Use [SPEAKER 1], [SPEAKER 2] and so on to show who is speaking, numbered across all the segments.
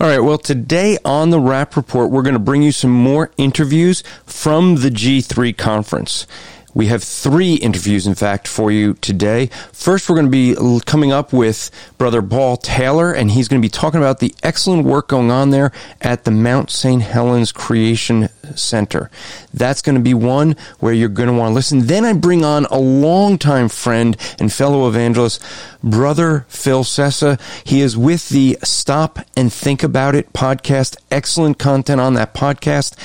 [SPEAKER 1] All right, well, today on the Rapp Report, we're going to bring you some more interviews from the G3 conference. We have three interviews, in fact, for you today. First, we're going to be coming up with Brother Paul Taylor, and he's going to be talking about the excellent work going on there at the Mount St. Helens Creation Center. That's going to be one where you're going to want to listen. Then I bring on a longtime friend and fellow evangelist, Brother Phil Sessa. He is with the Stop and Think About It podcast. Excellent content on that podcast.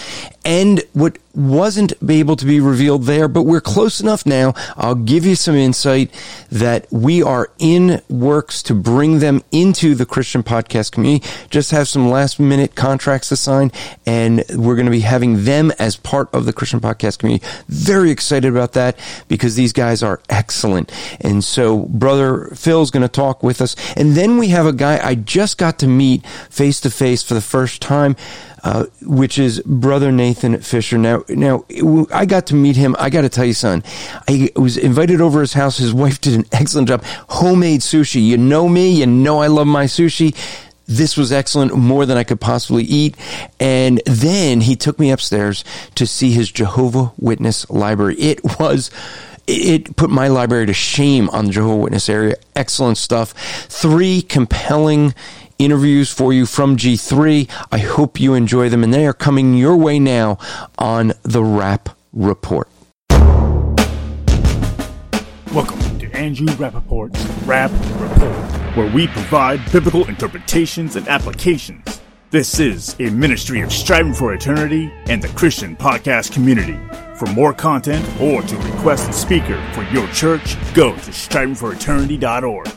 [SPEAKER 1] And what wasn't able to be revealed there, but we're close enough now. I'll give you some insight that we are in works to bring them into the Christian podcast community. Just have some last minute contracts to sign, and we're going to be having them as part of the Christian podcast community. Very excited about that because these guys are excellent. And so, brother Phil's going to talk with us. And then we have a guy I just got to meet face to face for the first time. Uh, which is brother Nathan Fisher. Now, now I got to meet him. I got to tell you, son, I was invited over his house. His wife did an excellent job. Homemade sushi. You know me. You know I love my sushi. This was excellent, more than I could possibly eat. And then he took me upstairs to see his Jehovah Witness library. It was it put my library to shame on the Jehovah Witness area. Excellent stuff. Three compelling interviews for you from G3. I hope you enjoy them, and they are coming your way now on the Rapp Report.
[SPEAKER 2] Welcome to Andrew Rappaport's Rapp Report, where we provide biblical interpretations and applications. This is a ministry of striving for eternity and the Christian podcast community. For more content or to request a speaker for your church, go to strivingforeternity.org.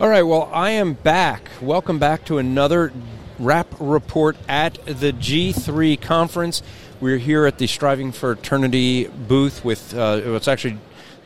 [SPEAKER 1] All right, well, I am back. Welcome back to another Rapp Report at the G3 conference. We're here at the Striving for Eternity booth with, uh, it's actually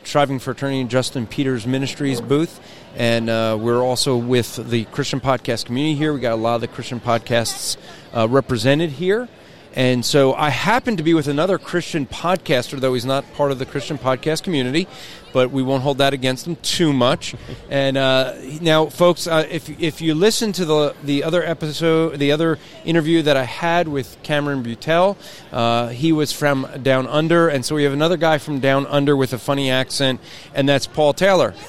[SPEAKER 1] Striving for Eternity Justin Peters Ministries booth. And uh, we're also with the Christian podcast community here. We got a lot of the Christian podcasts uh, represented here. And so I happen to be with another Christian podcaster, though he's not part of the Christian podcast community, but we won't hold that against him too much. and uh, now, folks, uh, if, if you listen to the, the other episode, the other interview that I had with Cameron Buettel, uh, he was from Down Under. And so we have another guy from Down Under with a funny accent, and that's Paul Taylor.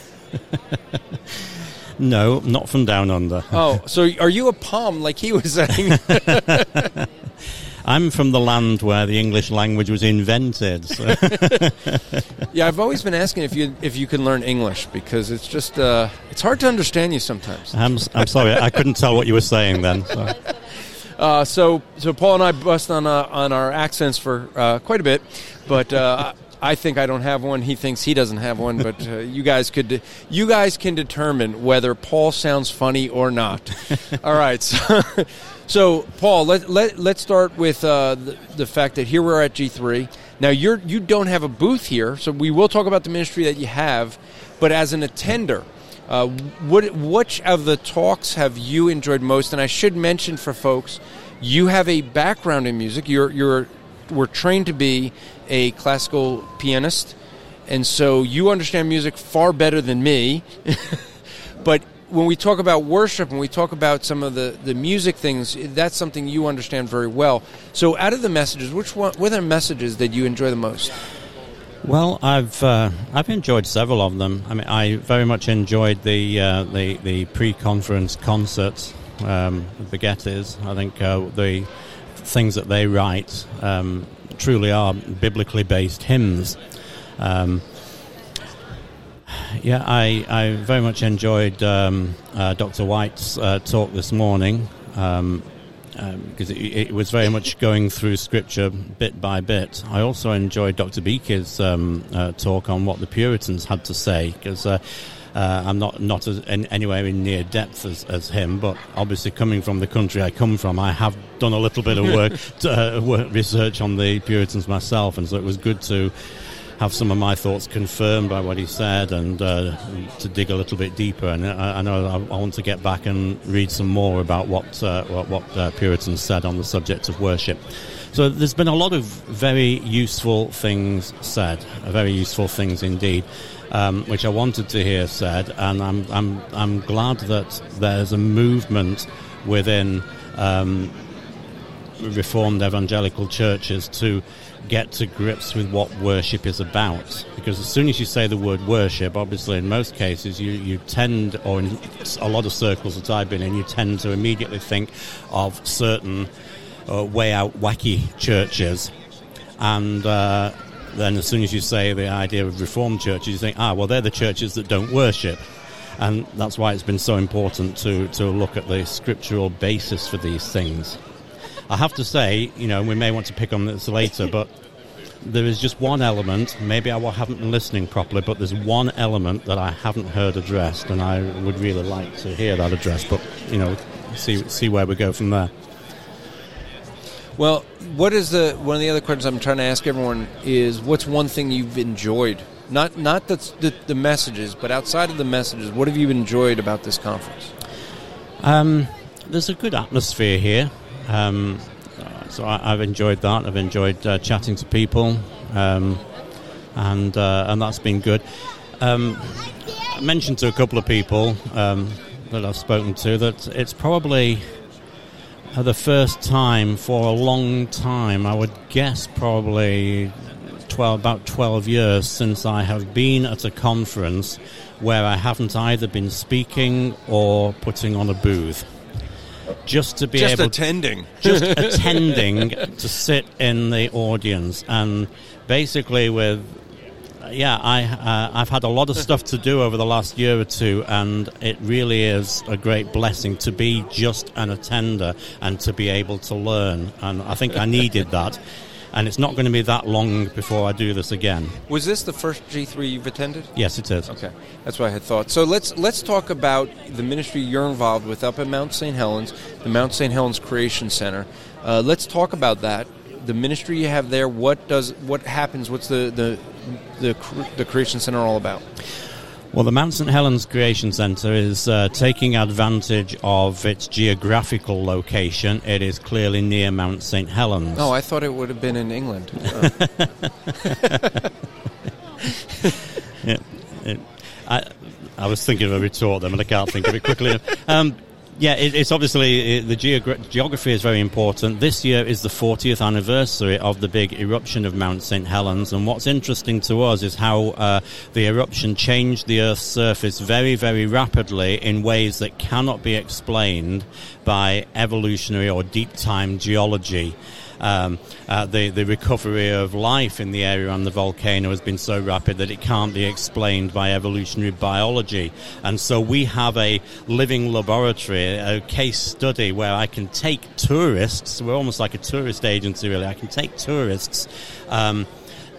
[SPEAKER 3] No, not from down under.
[SPEAKER 1] oh, so are you a palm like he was saying?
[SPEAKER 3] I'm from the land where the English language was invented. So.
[SPEAKER 1] yeah, I've always been asking if you if you can learn English because it's just uh, it's hard to understand you sometimes.
[SPEAKER 3] I'm I'm sorry, I couldn't tell what you were saying then. So.
[SPEAKER 1] Uh, so, so Paul and I bust on uh, on our accents for uh, quite a bit, but uh, I think I don't have one. He thinks he doesn't have one. But uh, you guys could you guys can determine whether Paul sounds funny or not. All right. So, so Paul, let let let's start with uh, the, the fact that here we're at G three. Now you're you don't have a booth here, so we will talk about the ministry that you have. But as an attender, uh, what which of the talks have you enjoyed most? And I should mention for folks, you have a background in music. You're you're were trained to be a classical pianist, and so you understand music far better than me. but when we talk about worship and we talk about some of the, the music things, that's something you understand very well. So, out of the messages, which one, what are messages that you enjoy the most?
[SPEAKER 3] Well, I've uh, I've enjoyed several of them. I mean, I very much enjoyed the uh, the, the pre-conference concerts. Um, the Gettys. I think uh, the things that they write um, truly are biblically based hymns. Um, yeah, I, I very much enjoyed um, uh, Dr. White's uh, talk this morning. Um, because it, it, was very much going through scripture bit by bit. I also enjoyed Dr. Beeke's um, uh, talk on what the Puritans had to say because. Uh, uh, I'm not not as, in, anywhere in near depth as, as him, but obviously coming from the country I come from, I have done a little bit of work, to, uh, work research on the Puritans myself, and so it was good to have some of my thoughts confirmed by what he said and uh, to dig a little bit deeper. And I, I know I, I, want to get back and read some more about what uh, what, what uh, Puritans said on the subject of worship. So there's been a lot of very useful things said, very useful things indeed um, which I wanted to hear said, and I'm, I'm, I'm glad that there's a movement within um, Reformed evangelical churches to get to grips with what worship is about. Because as soon as you say the word worship, obviously in most cases you, you tend, or in a lot of circles that I've been in, you tend to immediately think of certain uh, way out wacky churches. And uh, then as soon as you say the idea of reformed churches, you think, ah, well, they're the churches that don't worship. And that's why it's been so important to, to look at the scriptural basis for these things. I have to say, you know, we may want to pick on this later, but there is just one element, maybe I haven't been listening properly, but there's one element that I haven't heard addressed, and I would really like to hear that addressed, but, you know, see, see where we go from there.
[SPEAKER 1] Well, what is the one of the other questions I'm trying to ask everyone is what's one thing you've enjoyed? Not not the, the, the messages, but outside of the messages, what have you enjoyed about this conference?
[SPEAKER 3] Um, there's a good atmosphere here. Um, so I, have enjoyed that. I've enjoyed uh, chatting to people, um, and uh, and that's been good. Um, I mentioned to a couple of people um, that I've spoken to that it's probably uh, the first time for a long time. I would guess probably 12, about 12 years since I have been at a conference where I haven't either been speaking or putting on a booth. Just to be
[SPEAKER 1] just
[SPEAKER 3] able
[SPEAKER 1] attending,
[SPEAKER 3] just attending to sit in the audience, and basically with yeah, I uh, I've had a lot of stuff to do over the last year or two, and it really is a great blessing to be just an attender and to be able to learn. And I think I needed that. And it's not going to be that long before I do this again.
[SPEAKER 1] Was this the first G3 you've attended?
[SPEAKER 3] Yes, it is.
[SPEAKER 1] Okay, that's what I had thought. So let's let's talk about the ministry you're involved with up at Mount St. Helens, the Mount St. Helens Creation Center. Uh, let's talk about that the ministry you have there. What does what happens? What's the the the, the Creation Center all about?
[SPEAKER 3] Well, the Mount St. Helens Creation Center is uh, taking advantage of its geographical location. It is clearly near Mount St. Helens.
[SPEAKER 1] Oh, I thought it would have been in England.
[SPEAKER 3] yeah, it, I, I was thinking of a retort then, but I can't think of it quickly enough. Um, yeah, it, it's obviously it, the geogra- geography is very important. This year is the 40th anniversary of the big eruption of Mount St. Helens, and what's interesting to us is how uh, the eruption changed the Earth's surface very, very rapidly in ways that cannot be explained by evolutionary or deep time geology um, uh, the, the recovery of life in the area around the volcano has been so rapid that it can't be explained by evolutionary biology. And so we have a living laboratory, a case study where I can take tourists, we're almost like a tourist agency really, I can take tourists um,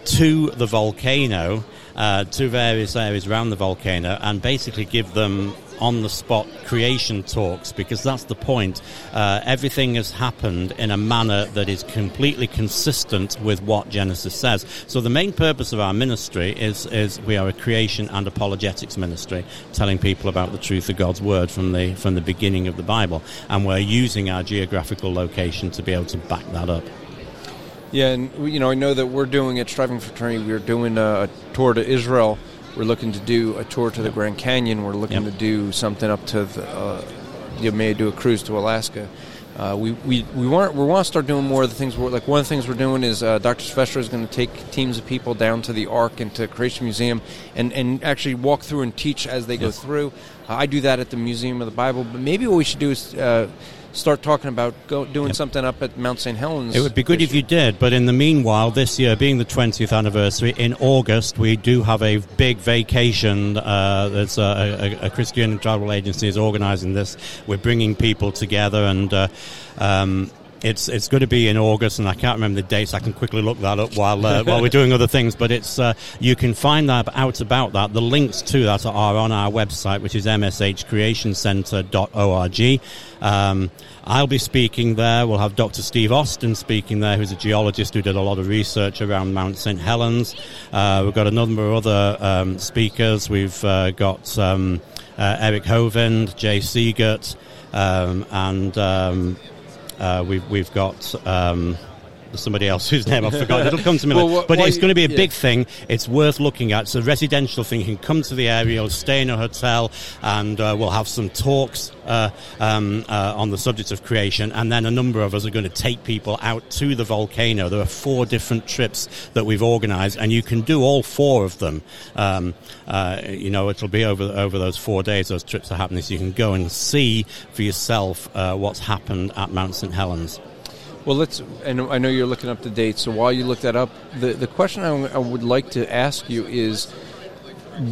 [SPEAKER 3] to the volcano. Uh, to various areas around the volcano and basically give them on the spot creation talks because that's the point. Uh, everything has happened in a manner that is completely consistent with what Genesis says. So the main purpose of our ministry is, is we are a creation and apologetics ministry, telling people about the truth of God's word from the, from the beginning of the Bible. And we're using our geographical location to be able to back that up.
[SPEAKER 1] Yeah, and you know, I know that we're doing at Striving for Eternity. We're doing a, a tour to Israel we're looking to do a tour to the Grand Canyon. We're looking yep. to do something up to the. Uh, you may do a cruise to Alaska. Uh, we, we, we want we want to start doing more of the things. We're, like one of the things we're doing is uh, Dr. Sylvester is going to take teams of people down to the Ark and to Creation Museum and, and actually walk through and teach as they yes. go through. Uh, I do that at the Museum of the Bible, but maybe what we should do is uh, start talking about go, doing something up at Mount St. Helens.
[SPEAKER 3] It would be good if you did, but in the meanwhile, this year being the 20th anniversary, in August we do have a big vacation. Uh, there's a, a, a, Christian travel agency is organising this. We're bringing people together and. Uh, um, it's it's going to be in August, and I can't remember the dates. I can quickly look that up while uh, while we're doing other things. But it's uh, you can find that out about that. The links to that are on our website, which is mshcreationcenter.org. Um, I'll be speaking there. We'll have Dr. Steve Austin speaking there, who's a geologist who did a lot of research around Mount St. Helens. Uh, we've got a number of other um, speakers. We've uh, got um, uh, Eric Hovind, Jay Seegert, um, and um, uh, we've we've got. Um, somebody else whose name I've forgotten. It'll come to me. well, but it's going to be a yeah. big thing. It's worth looking at. It's a residential thing. You can come to the area, you'll stay in a hotel, and uh, we'll have some talks uh, um, uh, on the subject of creation. And then a number of us are going to take people out to the volcano. There are four different trips that we've organised, and you can do all four of them. Um, uh, you know, it'll be over over those four days. Those trips are happening, so you can go and see for yourself uh, what's happened at Mount St Helens.
[SPEAKER 1] Well, let's. And I know you're looking up the dates. So while you look that up, the the question I, I would like to ask you is,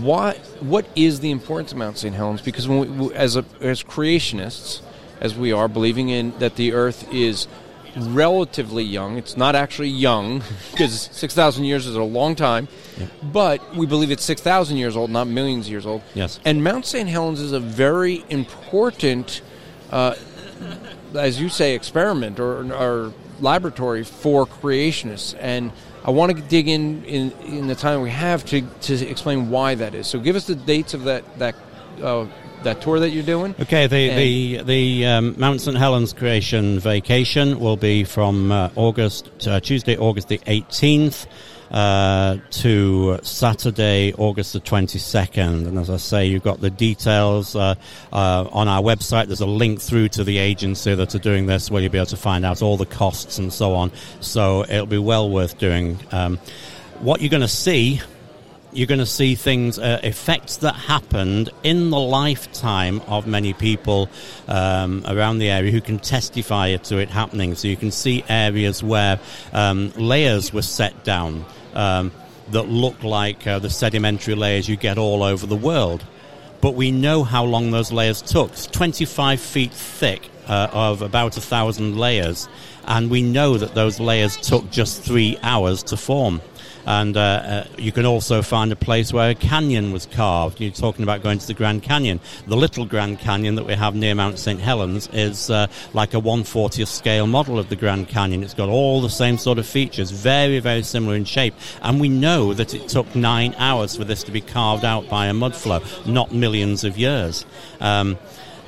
[SPEAKER 1] why? What is the importance of Mount St. Helens? Because when we, as a, as creationists, as we are, believing in that the Earth is relatively young. It's not actually young because 6,000 years is a long time, yeah. but we believe it's 6,000 years old, not millions of years old.
[SPEAKER 3] Yes.
[SPEAKER 1] And Mount St. Helens is a very important uh, as you say, experiment or, or laboratory for creationists. And I want to dig in, in in the time we have to to explain why that is. So give us the dates of that that. Uh, that tour that you're doing.
[SPEAKER 3] Okay, the the the um, Mount St Helens Creation Vacation will be from uh, August uh, Tuesday, August the 18th uh, to Saturday, August the 22nd. And as I say, you've got the details uh, uh, on our website. There's a link through to the agency that are doing this where you'll be able to find out all the costs and so on. So it'll be well worth doing. Um, what you're going to see you're going to see things, uh, effects that happened in the lifetime of many people um, around the area who can testify to it happening. So you can see areas where um, layers were set down um, that look like uh, the sedimentary layers you get all over the world. But we know how long those layers took. It's 25 feet thick uh, of about a thousand layers. And we know that those layers took just three hours to form. And uh, uh, you can also find a place where a canyon was carved. You're talking about going to the Grand Canyon. The little Grand Canyon that we have near Mount St. Helens is uh, like a 140th scale model of the Grand Canyon. It's got all the same sort of features, very, very similar in shape. And we know that it took nine hours for this to be carved out by a mudflow, not millions of years. Um,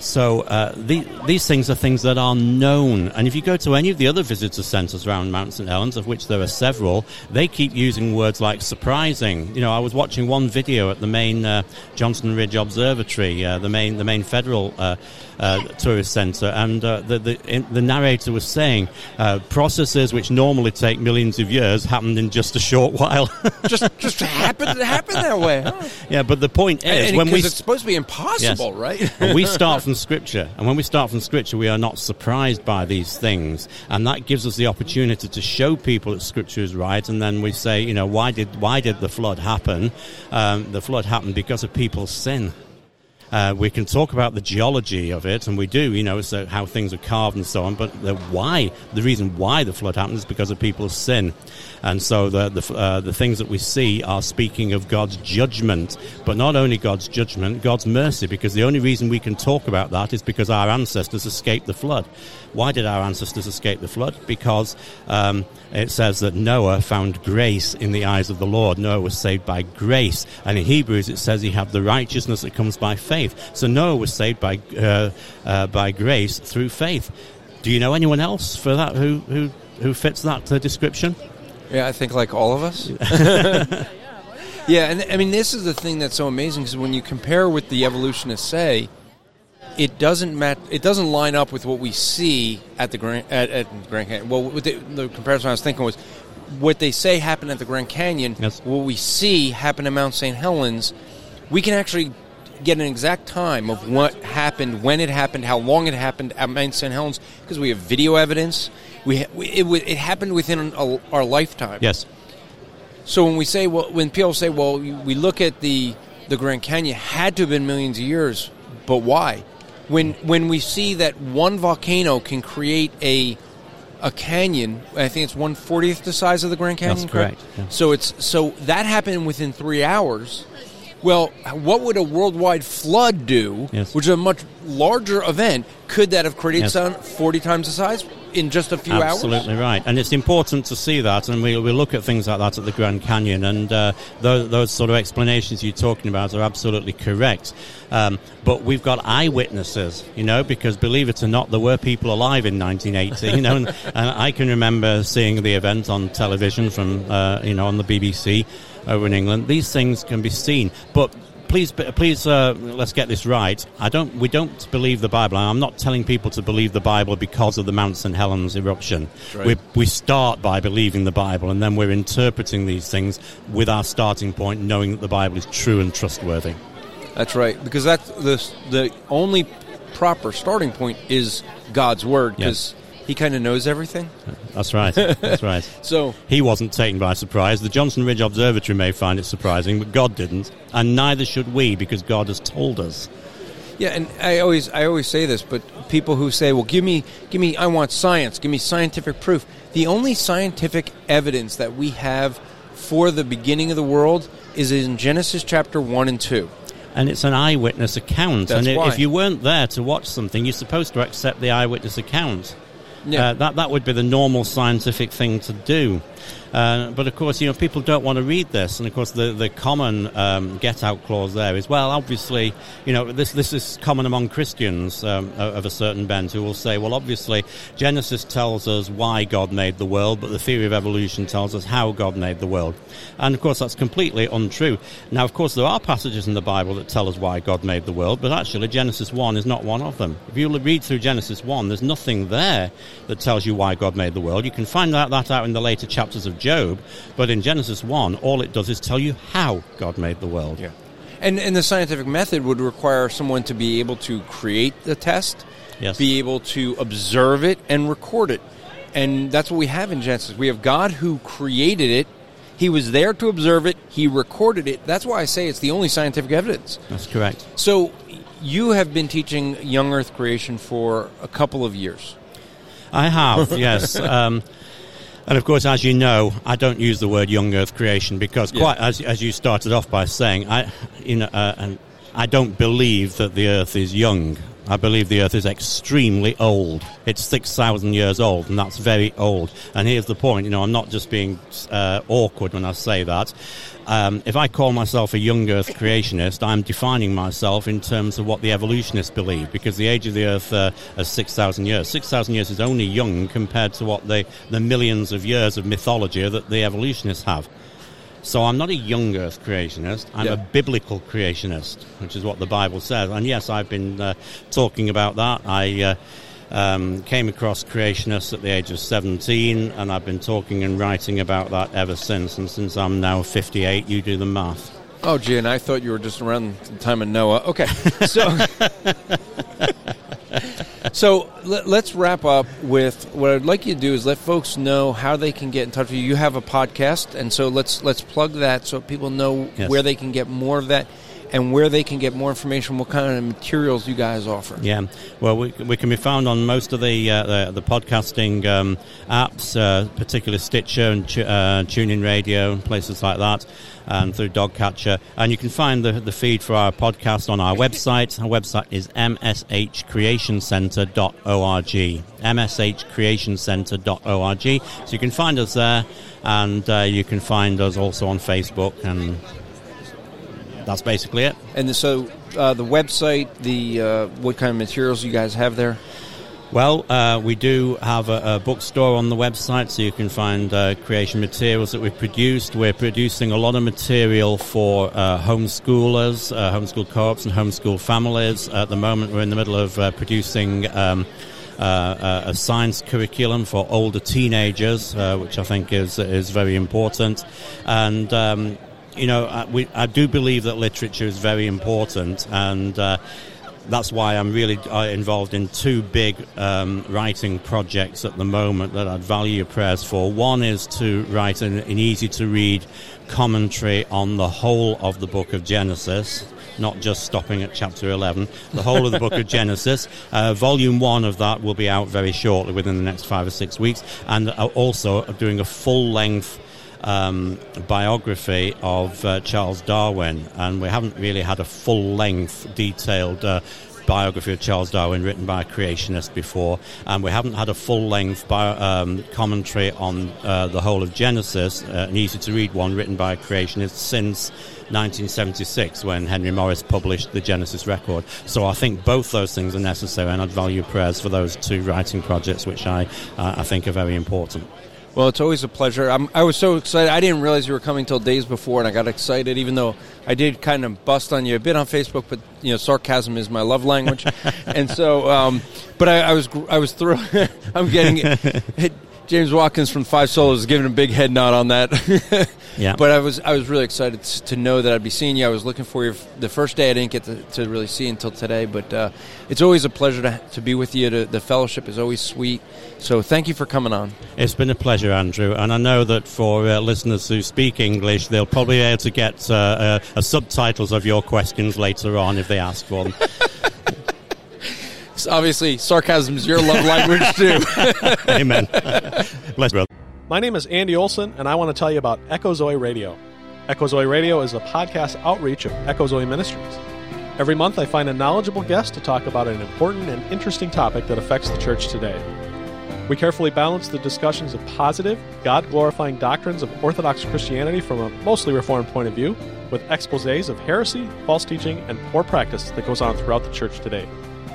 [SPEAKER 3] so uh, the, these things are things that are known. And if you go to any of the other visitor centres around Mount St Helens, of which there are several, they keep using words like surprising. You know, I was watching one video at the main uh, Johnston Ridge Observatory, uh, the main the main federal uh, uh, tourist centre, and uh, the, the, in, the narrator was saying processes which normally take millions of years happened in just a short while.
[SPEAKER 1] just just happened happen that way. Huh?
[SPEAKER 3] Yeah, but the point is
[SPEAKER 1] and,
[SPEAKER 3] when we
[SPEAKER 1] it's supposed to be impossible,
[SPEAKER 3] yes, right? we start from from Scripture. And when we start from Scripture, we are not surprised by these things. And that gives us the opportunity to show people that Scripture is right. And then we say, you know, why did, why did the flood happen? Um, the flood happened because of people's sin. Uh, we can talk about the geology of it, and we do, you know, so how things are carved and so on. But the why, the reason why the flood happened is because of people's sin, and so the the, uh, the things that we see are speaking of God's judgment, but not only God's judgment, God's mercy. Because the only reason we can talk about that is because our ancestors escaped the flood. Why did our ancestors escape the flood? Because um, it says that Noah found grace in the eyes of the Lord. Noah was saved by grace, and in Hebrews it says he had the righteousness that comes by faith. So Noah was saved by uh, uh, by grace through faith. Do you know anyone else for that who who who fits that uh, description?
[SPEAKER 1] Yeah, I think like all of us. yeah, and I mean this is the thing that's so amazing because when you compare what the evolutionists say, it doesn't match. It doesn't line up with what we see at the Grand at, at Grand Canyon. Well, the, the, comparison I was thinking was what they say happened at the Grand Canyon.
[SPEAKER 3] Yes.
[SPEAKER 1] What we see happen at Mount St. Helens. We can actually get an exact time of what happened, when it happened, how long it happened at Mount St. Helens because we have video evidence. We, ha- we it, it happened within a, our lifetime.
[SPEAKER 3] Yes.
[SPEAKER 1] So when we say, well, when people say, well, we look at the the Grand Canyon had to have been millions of years, but why? When when we see that one volcano can create a a canyon, I think it's one fortieth the size of the Grand Canyon.
[SPEAKER 3] That's correct.
[SPEAKER 1] Yeah. So it's so that happened within three hours. Well, what would a worldwide flood do,
[SPEAKER 3] yes.
[SPEAKER 1] which is a much larger event? Could that have created yes. sun 40 times the size in just a few
[SPEAKER 3] Absolutely
[SPEAKER 1] hours?
[SPEAKER 3] Absolutely right. And it's important to see that, and we, we look at things like that at the Grand Canyon, and uh, those, those, sort of explanations you're talking about are absolutely correct. Um, but we've got eyewitnesses, you know, because believe it or not, there were people alive in 1980, you know, and, and I can remember seeing the event on television from, uh, you know, on the BBC over in England. These things can be seen, but please, please, uh, let's get this right. I don't. We don't believe the Bible. I'm not telling people to believe the Bible because of the Mount St Helens eruption. Right. We, we start by believing the Bible, and then we're interpreting these things with our starting point, knowing that the Bible is true and trustworthy.
[SPEAKER 1] That's right, because that's the the only proper starting point is God's word. Because he kind of knows everything.
[SPEAKER 3] That's right. That's right.
[SPEAKER 1] so
[SPEAKER 3] he wasn't taken by surprise. The Johnston Ridge Observatory may find it surprising, but God didn't, and neither should we, because God has told us.
[SPEAKER 1] Yeah, and I always I always say this, but people who say, "Well, give me give me I want science, give me scientific proof." The only scientific evidence that we have for the beginning of the world is in Genesis chapter 1 and 2
[SPEAKER 3] and it's an eyewitness account.
[SPEAKER 1] That's
[SPEAKER 3] and
[SPEAKER 1] why.
[SPEAKER 3] if you weren't there to watch something, you're supposed to accept the eyewitness account. Yeah. Uh, that that would be the normal scientific thing to do. Uh, but of course, you know, people don't want to read this, and of course, the the common um, get out clause there is well, obviously, you know, this this is common among Christians um, of a certain bent who will say, well, obviously, Genesis tells us why God made the world, but the theory of evolution tells us how God made the world, and of course, that's completely untrue. Now, of course, there are passages in the Bible that tell us why God made the world, but actually, Genesis one is not one of them. If you read through Genesis one, there's nothing there that tells you why God made the world. You can find that, that out in the later chapters of Job, but in Genesis 1, all it does is tell you how God made the world.
[SPEAKER 1] Yeah. And, and the scientific method would require someone to be able to create the test,
[SPEAKER 3] yes.
[SPEAKER 1] be able to observe it, and record it. And that's what we have in Genesis. We have God who created it. He was there to observe it. He recorded it. That's why I say it's the only scientific evidence.
[SPEAKER 3] That's correct.
[SPEAKER 1] So you have been teaching young Earth creation for a couple of years.
[SPEAKER 3] I have, yes. Um, and of course, as you know, I don't use the word young Earth creation because, quite yeah. as, as you started off by saying, I, you know, uh, and I don't believe that the Earth is young. I believe the Earth is extremely old. It's 6,000 years old, and that's very old. And here's the point, you know, I'm not just being uh, awkward when I say that. Um, if I call myself a young Earth creationist, I'm defining myself in terms of what the evolutionists believe, because the age of the Earth uh, is 6,000 years. 6,000 years is only young compared to what the, the millions of years of mythology that the evolutionists have. So I'm not a young Earth creationist. I'm yeah. a biblical creationist, which is what the Bible says. And yes, I've been uh, talking about that. I uh, um, came across creationists at the age of 17, and I've been talking and writing about that ever since. And since I'm now 58, you do the math.
[SPEAKER 1] Oh, gee, and I thought you were just around the time of Noah. Okay, so so let, us wrap up with what I'd like you to do is let folks know how they can get in touch with you. You have a podcast, and so let's let's plug that so people know yes. where they can get more of that and where they can get more information, what kind of materials you guys offer.
[SPEAKER 3] Yeah, well, we, we can be found on most of the uh, the, the, podcasting um, apps, uh, particularly Stitcher and uh, TuneIn Radio and places like that and through Dogcatcher. And you can find the, the feed for our podcast on our website. Our website is mshcreationcenter.org. mshcreationcenter.org. So you can find us there, and uh, you can find us also on Facebook, and that's basically it.
[SPEAKER 1] And so uh, the website, the uh, what kind of materials you guys have there?
[SPEAKER 3] Well, uh, we do have a, a, bookstore on the website, so you can find uh, creation materials that we've produced. We're producing a lot of material for uh, homeschoolers, uh, homeschool co-ops, and homeschool families. At the moment, we're in the middle of uh, producing. Um, uh, a science curriculum for older teenagers, which I think is is very important, and um, you know, I, we, I do believe that literature is very important, and uh, that's why I'm really uh, involved in two big um, writing projects at the moment that I'd value your prayers for. One is to write an, an easy to read commentary on the whole of the book of Genesis not just stopping at chapter 11. The whole of the book of Genesis. Uh, volume one of that will be out very shortly, within the next five or six weeks, and uh, also doing a full length. Um, biography of uh, Charles Darwin, and we haven't really had a full length, detailed uh, biography of Charles Darwin written by a creationist before, and we haven't had a full length um, commentary on uh, the whole of Genesis, uh, an easy to read one written by a creationist since 1976 when Henry Morris published the Genesis record. So I think both those things are necessary, and I'd value prayers for those two writing projects, which I, uh, I think are very important.
[SPEAKER 1] Well, it's always a pleasure. I'm, i was so excited. I didn't realize you were coming till days before, and I got excited, even though I did kind of bust on you a bit on Facebook. But you know, sarcasm is my love language, and so. Um, but I, I was I was thrilled. I'm getting. James Watkins from Five Solas is giving a big head nod on that. yeah. But I was I was really excited to know that I'd be seeing you. I was looking for you the first day. I didn't get to, to really see until today. But uh, it's always a pleasure to, to be with you. To, the fellowship is always sweet. So thank you for coming on.
[SPEAKER 3] It's been a pleasure, Andrew. And I know that for uh, listeners who speak English, they'll probably be able to get uh, uh subtitles of your questions later on if they ask for them.
[SPEAKER 1] obviously sarcasm is your love language too.
[SPEAKER 3] Amen.
[SPEAKER 4] Bless brother. My name is Andy Olson, and I want to tell you about Echo Zoe Radio. Echo Zoe Radio is a podcast outreach of Echo Zoe Ministries. Every month, I find a knowledgeable guest to talk about an important and interesting topic that affects the church today. We carefully balance the discussions of positive, God glorifying doctrines of Orthodox Christianity from a mostly Reformed point of view with exposes of heresy, false teaching, and poor practice that goes on throughout the church today.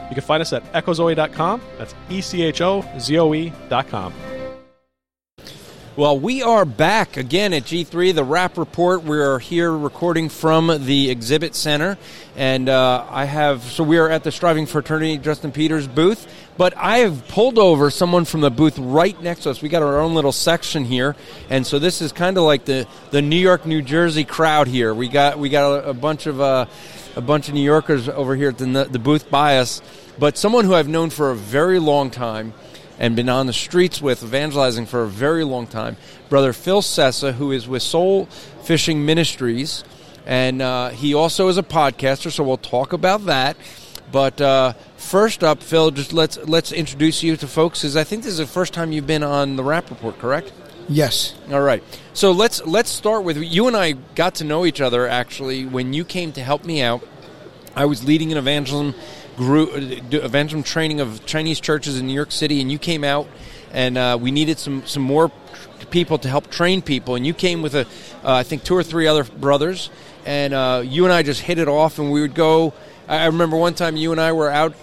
[SPEAKER 4] You can find us at echozoe.com. That's E C H O Z O E.com.
[SPEAKER 1] Well, we are back again at G3, the Rapp Report. We are here recording from the Exhibit Center. And uh, I have, so we are at the Striving for Eternity Justin Peters booth. But I have pulled over someone from the booth right next to us. We got our own little section here. And so this is kind of like the, the New York, New Jersey crowd here. We got, we got a, a bunch of. Uh, a bunch of New Yorkers over here at the, the booth by us, but someone who I've known for a very long time and been on the streets with, evangelizing for a very long time, Brother Phil Sessa, who is with Soul Fishing Ministries, and uh, he also is a podcaster. So we'll talk about that. But uh, first up, Phil, just let's let's introduce you to folks. Because I think this is the first time you've been on the Rapp Report, correct?
[SPEAKER 5] Yes.
[SPEAKER 1] All right. So let's let's start with you and I got to know each other actually when you came to help me out. I was leading an evangelism group, evangelism training of Chinese churches in New York City, and you came out, and uh, we needed some some more people to help train people, and you came with a, uh, I think two or three other brothers, and uh, you and I just hit it off, and we would go. I remember one time you and I were out.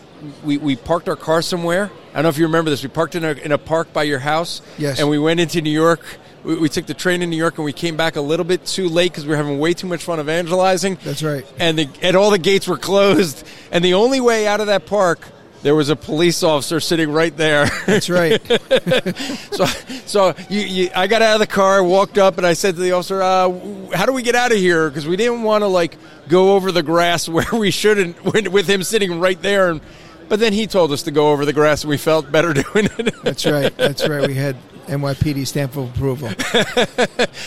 [SPEAKER 1] We, we parked our car somewhere I don't know if you remember this. We parked in a, in a park by your house.
[SPEAKER 5] Yes.
[SPEAKER 1] And we went into New York. We, we took the train in New York and we came back a little bit too late because we were having way too much fun evangelizing.
[SPEAKER 5] That's right.
[SPEAKER 1] And, the, and all the gates were closed. And the only way out of that park there was a police officer sitting right there.
[SPEAKER 5] That's right.
[SPEAKER 1] so, so you, you, I got out of the car, walked up, and I said to the officer, uh, "How do we get out of here?" Because we didn't want to like go over the grass where we shouldn't, with him sitting right there. And but then he told us to go over the grass, and we felt better doing it.
[SPEAKER 5] That's right. That's right. We had NYPD stamp of approval.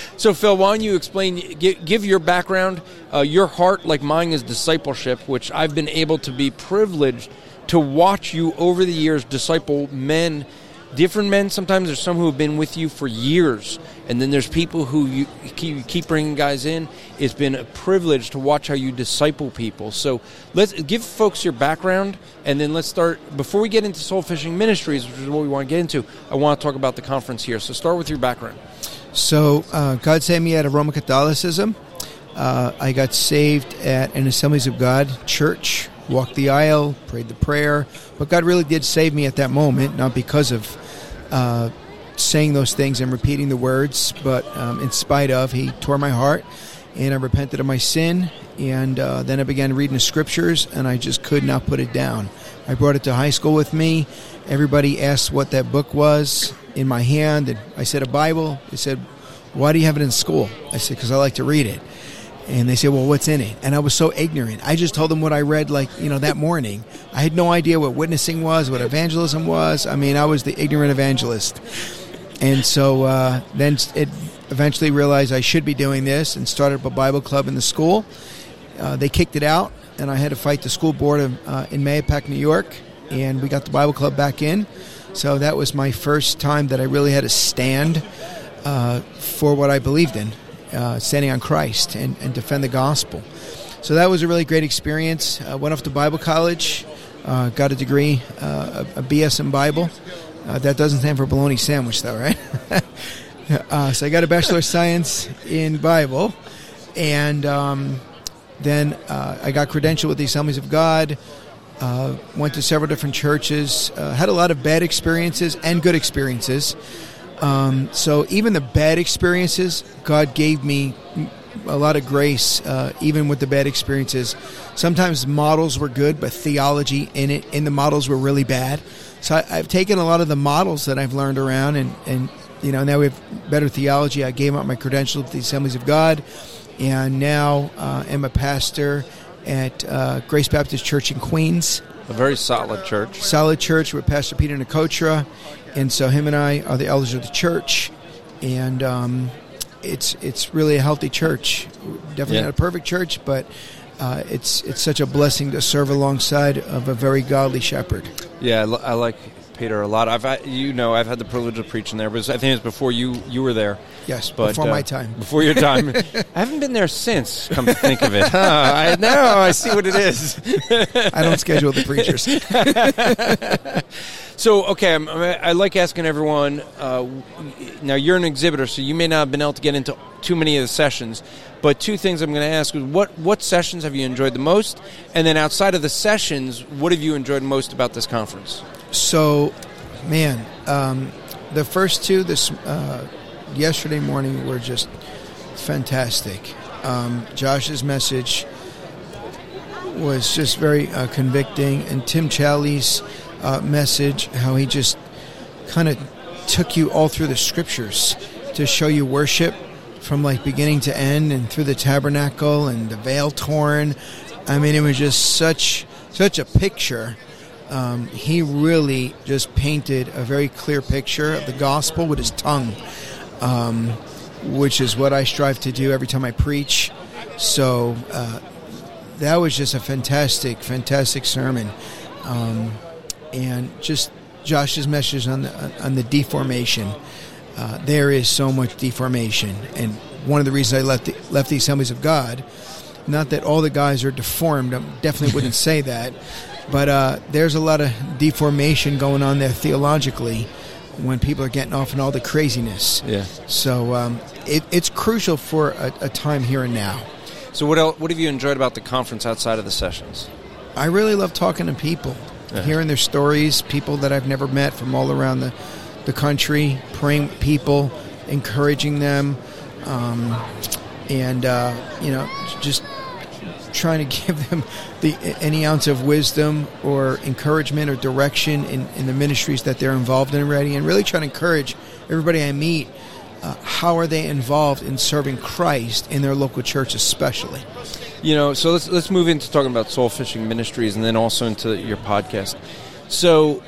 [SPEAKER 1] so, Phil, why don't you explain, give, give your background, uh, your heart, like mine, is discipleship, which I've been able to be privileged to watch you over the years disciple men different men. Sometimes there's some who have been with you for years, and then there's people who you keep, bringing guys in. It's been a privilege to watch how you disciple people. So let's give folks your background, and then let's start. Before we get into soul fishing ministries, which is what we want to get into, I want to talk about the conference here. So start with your background.
[SPEAKER 5] So uh, God saved me out of Roman Catholicism. Uh, I got saved at an Assemblies of God church walked the aisle, prayed the prayer. But God really did save me at that moment, not because of uh, saying those things and repeating the words, but um, in spite of, He tore my heart, and I repented of my sin. And uh, then I began reading the scriptures, and I just could not put it down. I brought it to high school with me. Everybody asked what that book was in my hand, and I said a Bible. They said, "Why do you have it in school?" I said, "Because I like to read it." And they say, "Well, what's in it?" And I was so ignorant. I just told them what I read, like you know, that morning. I had no idea what witnessing was, what evangelism was. I mean, I was the ignorant evangelist. And so uh, then it eventually realized I should be doing this, and started a Bible club in the school. Uh, they kicked it out, and I had to fight the school board of, uh, in Mahopac, New York, and we got the Bible club back in. So that was my first time that I really had to stand uh, for what I believed in, uh, standing on Christ and, and, defend the gospel. So that was a really great experience. I went off to Bible college, uh, got a degree, uh, a, a, BS in Bible. Uh, that doesn't stand for bologna sandwich, though, right? Uh, so I got a Bachelor of Science in Bible, and um, then I got credentialed with the Assemblies of God. Uh, went to several different churches, uh, had a lot of bad experiences and good experiences. Um, so even the bad experiences, God gave me a lot of grace, uh, even with the bad experiences. Sometimes models were good, but theology in it in the models were really bad. So I, have taken a lot of the models that I've learned around, and and you know now we have better theology. I gave up my credential at the Assemblies of God, and now uh, am a pastor at uh, Grace Baptist Church in Queens.
[SPEAKER 1] A very solid church.
[SPEAKER 5] Solid church with Pastor Peter Nicotra, and so him and I are the elders of the church, and um, it's it's really a healthy church. Definitely yeah. not a perfect church, but uh, it's it's such a blessing to serve alongside of a very godly shepherd.
[SPEAKER 1] Yeah, I, I like Peter a lot. I've you know I've had the privilege of preaching there, but I think it's before you you were there.
[SPEAKER 5] Yes, but, before uh, my time.
[SPEAKER 1] Before your time. I haven't been there since. Come to think of it, huh? I know. I see what it is.
[SPEAKER 5] I don't schedule the preachers.
[SPEAKER 1] so okay, I'm, i like asking everyone. Uh, now you're an exhibitor, so you may not have been able to get into too many of the sessions. But two things I'm going to ask is what what sessions have you enjoyed the most, and then outside of the sessions, what have you enjoyed most about this conference?
[SPEAKER 5] So, man, um, the first two this uh, yesterday morning were just fantastic. Um, Josh's message was just very uh, convicting, and Tim Challies' uh, message, how he just kind of took you all through the scriptures to show you worship from like beginning to end, and through the tabernacle and the veil torn. I mean, it was just such such a picture um, he really just painted a very clear picture of the gospel with his tongue, um, which is what I strive to do every time I preach. So uh, that was just a fantastic, fantastic sermon, um, and just Josh's message on the on the deformation. Uh, there is so much deformation, and one of the reasons I left the, left the Assemblies of God. Not that all the guys are deformed. I definitely wouldn't say that. But uh, there's a lot of deformation going on there theologically when people are getting off in all the craziness.
[SPEAKER 1] Yeah.
[SPEAKER 5] So um, it, it's crucial for a, a, time here and now.
[SPEAKER 1] So what else, what have you enjoyed about the conference outside of the sessions?
[SPEAKER 5] I really love talking to people, yeah. hearing their stories, people that I've never met from all around the, the country, praying with people, encouraging them, um, and uh, you know just trying to give them the any ounce of wisdom or encouragement or direction in, in the ministries that they're involved in already, and really trying to encourage everybody I meet. Uh, how are they involved in serving Christ in their local church, especially?
[SPEAKER 1] You know, so let's let's move into talking about soul fishing ministries, and then also into your podcast. So,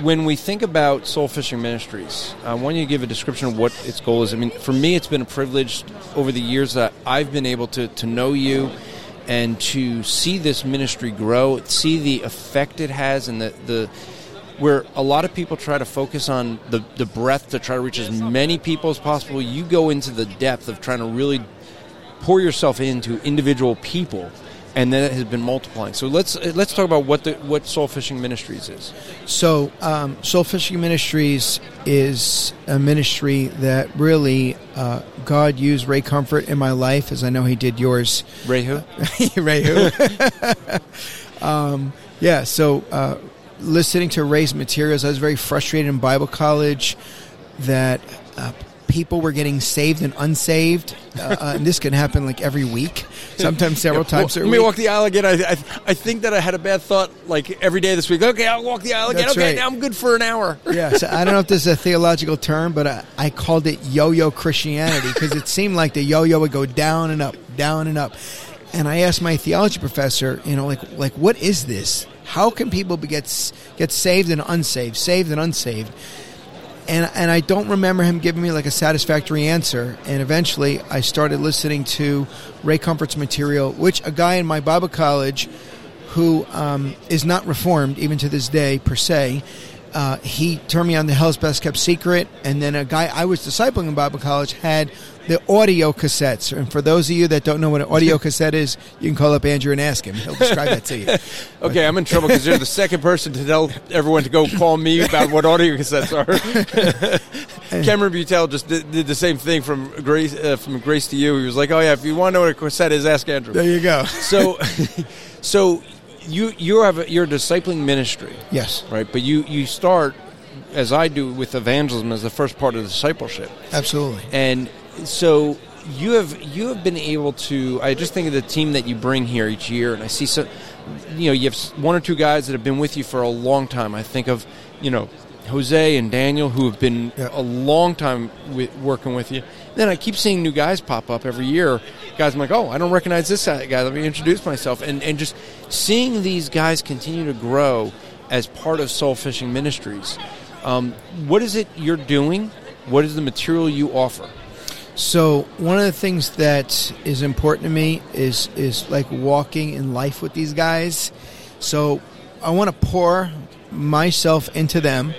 [SPEAKER 1] when we think about soul fishing ministries, I want you to give a description of what its goal is. I mean, for me, it's been a privilege over the years that I've been able to, to know you and to see this ministry grow, see the effect it has, and the, the where a lot of people try to focus on the, the breadth to try to reach as many people as possible, you go into the depth of trying to really pour yourself into individual people and then it has been multiplying. So let's let's talk about what the what Soul Fishing Ministries is.
[SPEAKER 5] So um, Soul Fishing Ministries is a ministry that really uh, God used Ray Comfort in my life, as I know He did yours.
[SPEAKER 1] Ray who?
[SPEAKER 5] Ray who? um, yeah. So uh, listening to Ray's materials, I was very frustrated in Bible college that. Uh, people were getting saved and unsaved. Uh, uh, and this can happen like every week, sometimes several
[SPEAKER 1] Yeah,
[SPEAKER 5] times.
[SPEAKER 1] well, let me
[SPEAKER 5] week.
[SPEAKER 1] walk the aisle again. I, I, I think that I had a bad thought like every day this week. Okay, I'll walk the aisle again.
[SPEAKER 5] That's
[SPEAKER 1] okay,
[SPEAKER 5] right.
[SPEAKER 1] now I'm good for an hour.
[SPEAKER 5] yeah, so I don't know if this is a theological term, but I, I called it yo-yo Christianity because it seemed like the yo-yo would go down and up, down and up. And I asked my theology professor, you know, like like what is this? How can people be, get get saved and unsaved, saved and unsaved? And and I don't remember him giving me like a satisfactory answer. And eventually, I started listening to Ray Comfort's material, which a guy in my Bible college who um, is not reformed even to this day per se. Uh, he turned me on to Hell's Best Kept Secret, and then a guy I was discipling in Bible college had the audio cassettes. And for those of you that don't know what an audio cassette is, you can call up Andrew and ask him. He'll describe that to you.
[SPEAKER 1] Okay, I'm in trouble because you're the second person to tell everyone to go call me about what audio cassettes are. Cameron Buettel just did, did the same thing from Grace uh, from Grace to You. He was like, "Oh yeah, if you want to know what a cassette is, ask Andrew."
[SPEAKER 5] There you go.
[SPEAKER 1] So, so you you have a, you're a discipling ministry,
[SPEAKER 5] Yes,
[SPEAKER 1] right? But you you start as I do with evangelism as the first part of discipleship.
[SPEAKER 5] absolutely.
[SPEAKER 1] And so you have you have been able to. I just think of the team that you bring here each year, and I see so. You know, you have one or two guys that have been with you for a long time. I think of you know Jose and Daniel who have been
[SPEAKER 5] Yeah.
[SPEAKER 1] a long time with, working with you. Then I keep seeing new guys pop up every year. Guys, I'm like, oh, I don't recognize this guy. Let me introduce myself, and and just seeing these guys continue to grow as part of Soul Fishing Ministries. Um, what is it you're doing? What is the material you offer?
[SPEAKER 5] So one of the things that is important to me is is like walking in life with these guys. So I want to pour myself into them,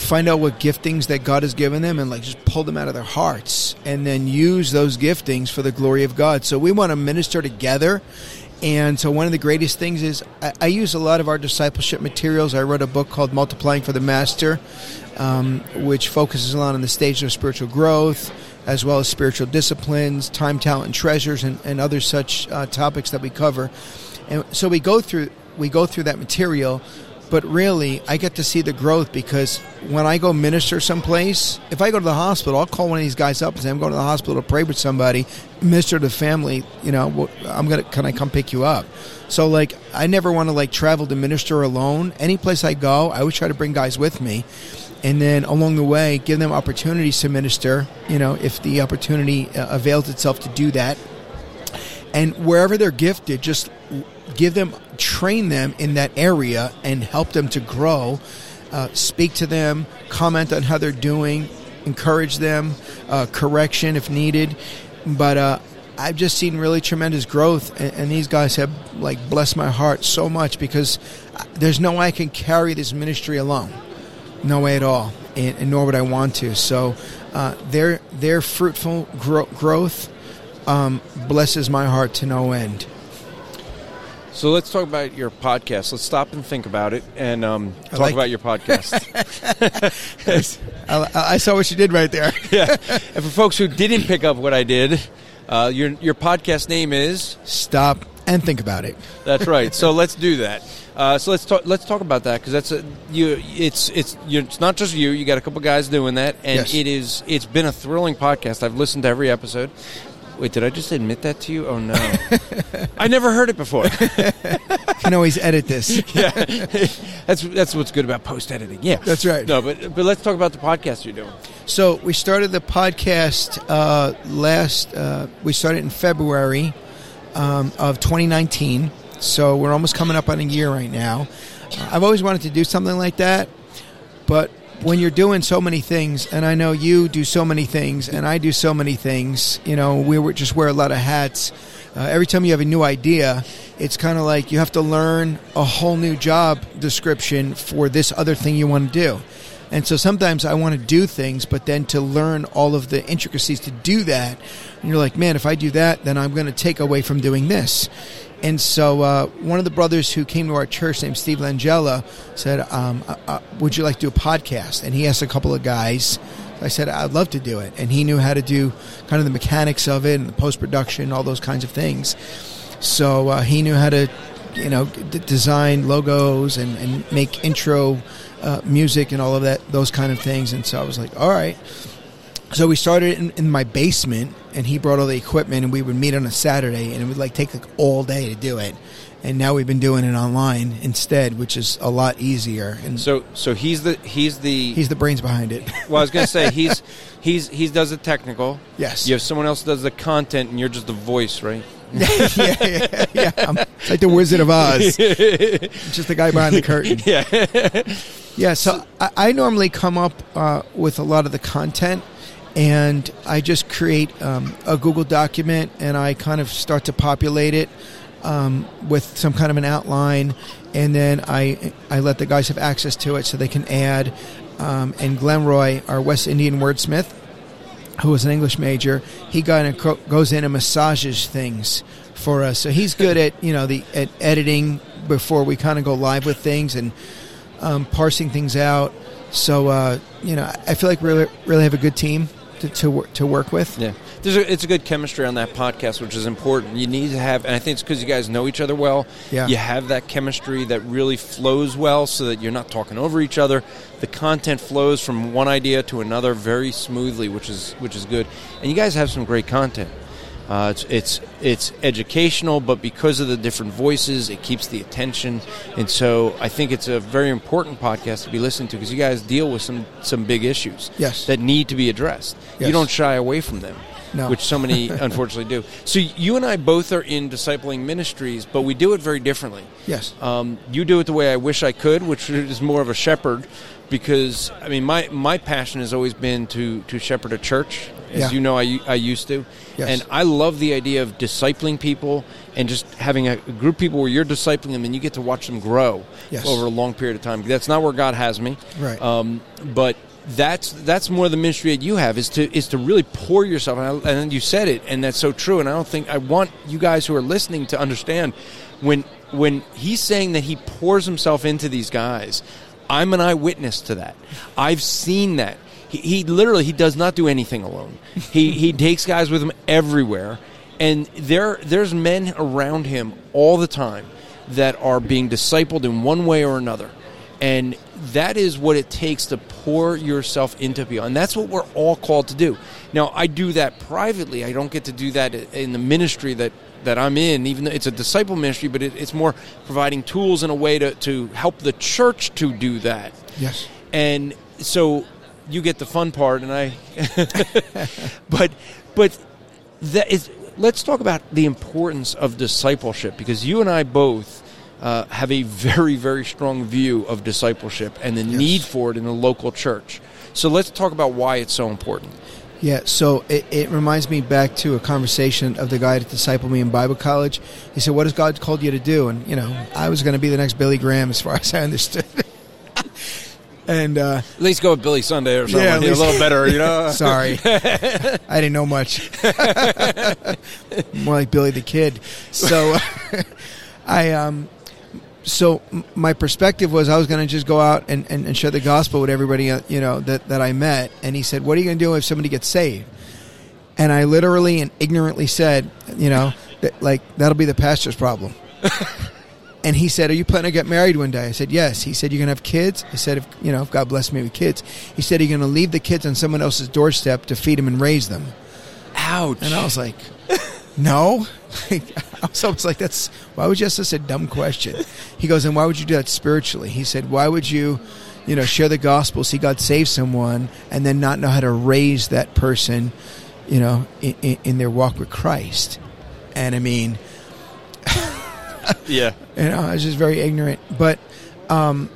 [SPEAKER 5] find out what giftings that God has given them, and like just pull them out of their hearts, and then use those giftings for the glory of God. So we want to minister together. And so, one of the greatest things is I, I use a lot of our discipleship materials. I wrote a book called Multiplying for the Master, um, which focuses a lot on the stage of spiritual growth, as well as spiritual disciplines, time, talent, and treasures, and, and other such uh, topics that we cover. And so we go through we go through that material, but really I get to see the growth because when I go minister someplace, if I go to the hospital, I'll call one of these guys up and say I'm going to the hospital to pray with somebody, minister to the family. You know, I'm gonna can I come pick you up? So like I never want to like travel to minister alone. Any place I go, I always try to bring guys with me and then along the way give them opportunities to minister you know if the opportunity uh, avails itself to do that and wherever they're gifted just give them train them in that area and help them to grow uh, speak to them comment on how they're doing encourage them uh, correction if needed but uh, I've just seen really tremendous growth, and, and these guys have like blessed my heart so much because uh, there's no way I can carry this ministry alone. No way at all, and, and nor would I want to. So, uh, their their fruitful gro- growth um, blesses my heart to no end.
[SPEAKER 1] So let's talk about your podcast. Let's stop and think about it and um, talk
[SPEAKER 5] like-
[SPEAKER 1] about your podcast.
[SPEAKER 5] I, I saw what you did right there.
[SPEAKER 1] yeah. And for folks who didn't pick up what I did, uh, your your podcast name is
[SPEAKER 5] Stop and think about it.
[SPEAKER 1] that's right. So let's do that. Uh, so let's talk. Let's talk about that because that's a you. It's it's it's not just you. You got a couple guys doing that, and
[SPEAKER 5] Yes.
[SPEAKER 1] it is. It's been a thrilling podcast. I've listened to every episode. Wait, did I just admit that to you? Oh no, I never heard it before.
[SPEAKER 5] Can always edit this.
[SPEAKER 1] yeah, that's that's what's good about post editing. Yeah,
[SPEAKER 5] That's right.
[SPEAKER 1] No, but but let's talk about the podcast you're doing.
[SPEAKER 5] So we started the podcast uh, last. Uh, we started in February um, of 2019. So we're almost coming up on a year right now. Uh, I've always wanted to do something like that, but when you're doing so many things, and I know you do so many things, and I do so many things, you know, we just wear a lot of hats. Uh, every time you have a new idea, it's kind of like you have to learn a whole new job description for this other thing you want to do. And so sometimes I want to do things, but then to learn all of the intricacies to do that, and you're like, man, if I do that, then I'm going to take away from doing this. And so uh, one of the brothers who came to our church, named Steve Langella, said, um, uh, uh, "Would you like to do a podcast?" And he asked a couple of guys. I said, "I'd love to do it." And he knew how to do kind of the mechanics of it and the post production, all those kinds of things. So uh, he knew how to, you know, d- design logos and, and make intro uh, music and all of that, those kind of things. And so I was like, "All right." so we started in, in my basement, and he brought all the equipment, and we would meet on a Saturday, and it would like take like all day to do it. And now we've been doing it online instead, which is a lot easier. And
[SPEAKER 1] So so he's the he's the
[SPEAKER 5] he's the brains behind it.
[SPEAKER 1] well I was gonna say he's he's he does the technical.
[SPEAKER 5] Yes.
[SPEAKER 1] You have someone else does the content, and you're just the voice, right?
[SPEAKER 5] yeah, yeah, yeah. I'm like the Wizard of Oz, just the guy behind the curtain.
[SPEAKER 1] Yeah.
[SPEAKER 5] Yeah, so I, I normally come up uh, with a lot of the content, and I just create um, a Google document, and I kind of start to populate it um, with some kind of an outline, and then I I let the guys have access to it so they can add. Um, and Glenroy, our West Indian wordsmith, who was an English major, he got co- goes in and massages things for us. So he's good at you know the at editing before we kind of go live with things and um, parsing things out. So uh, you know, I feel like we really really have a good team to to, to work with.
[SPEAKER 1] Yeah, there's a, it's a good chemistry on that podcast, which is important. You need to have, and I think it's because you guys know each other well.
[SPEAKER 5] Yeah.
[SPEAKER 1] you have that chemistry that really flows well, so that you're not talking over each other. The content flows from one idea to another very smoothly, which is which is good. And you guys have some great content. Uh, it's it's it's educational, but because of the different voices, it keeps the attention, and so I think it's a very important podcast to be listened to because you guys deal with some some big issues
[SPEAKER 5] Yes.
[SPEAKER 1] that need to be addressed. You don't shy away from them,
[SPEAKER 5] No.
[SPEAKER 1] which so many unfortunately do. So you and I both are in discipling ministries, but we do it very differently.
[SPEAKER 5] Yes.
[SPEAKER 1] Um, you do it the way I wish I could, which is more of a shepherd, because I mean my my passion has always been to to shepherd a church, as
[SPEAKER 5] Yeah.
[SPEAKER 1] you know I I used to,
[SPEAKER 5] Yes.
[SPEAKER 1] and I love the idea of discipling people and just having a, group of people where you're discipling them and you get to watch them grow
[SPEAKER 5] Yes.
[SPEAKER 1] over a long period of time. That's not where God has me,
[SPEAKER 5] Right.
[SPEAKER 1] Um, but that's that's more the ministry that you have is to is to really pour yourself and, I, and you said it and that's so true and I don't think I want you guys who are listening to understand when when he's saying that he pours himself into these guys I'm an eyewitness to that I've seen that he, he literally he does not do anything alone he he takes guys with him everywhere and there there's men around him all the time that are being discipled in one way or another and that is what it takes to pour yourself into people. And that's what we're all called to do. Now, I do that privately. I don't get to do that in the ministry that, that I'm in, even though it's a disciple ministry, but it, it's more providing tools in a way to, to help the church to do that.
[SPEAKER 5] Yes.
[SPEAKER 1] And so you get the fun part, and I. but, but that is. Let's talk about the importance of discipleship because you and I both uh, have a very, very strong view of discipleship and the need for it in the local church. So let's talk about why it's so important.
[SPEAKER 5] Yeah, so it, it reminds me back to a conversation of the guy that discipled me in Bible college. He said, "What has God called you to do?" And you know, I was going to be the next Billy Graham, as far as I understood. And uh,
[SPEAKER 1] At least go with Billy Sunday or something.
[SPEAKER 5] Yeah,
[SPEAKER 1] a little better, you know.
[SPEAKER 5] sorry, I didn't know much. More like Billy the Kid. So I um, so my perspective was I was going to just go out and, and, and share the gospel with everybody uh, you know that, that I met. And he said, "What are you going to do if somebody gets saved?" And I literally and ignorantly said, "You know, that, like that'll be the pastor's problem." And he said, "Are you planning to get married one day?" I said, "Yes." He said, "You're going to have kids?" I said, "If you know, if God bless me with kids." He said, "You're going to leave the kids on someone else's doorstep to feed them and raise them?"
[SPEAKER 1] Ouch.
[SPEAKER 5] And I was like, no. I was almost like, that's, why would you ask such a dumb question? He goes, and why would you do that spiritually? He said, why would you, you know, share the gospel, see God save someone, and then not know how to raise that person, you know, in, in, in their walk with Christ? And I mean,
[SPEAKER 1] yeah.
[SPEAKER 5] you know, I was just very ignorant. But um,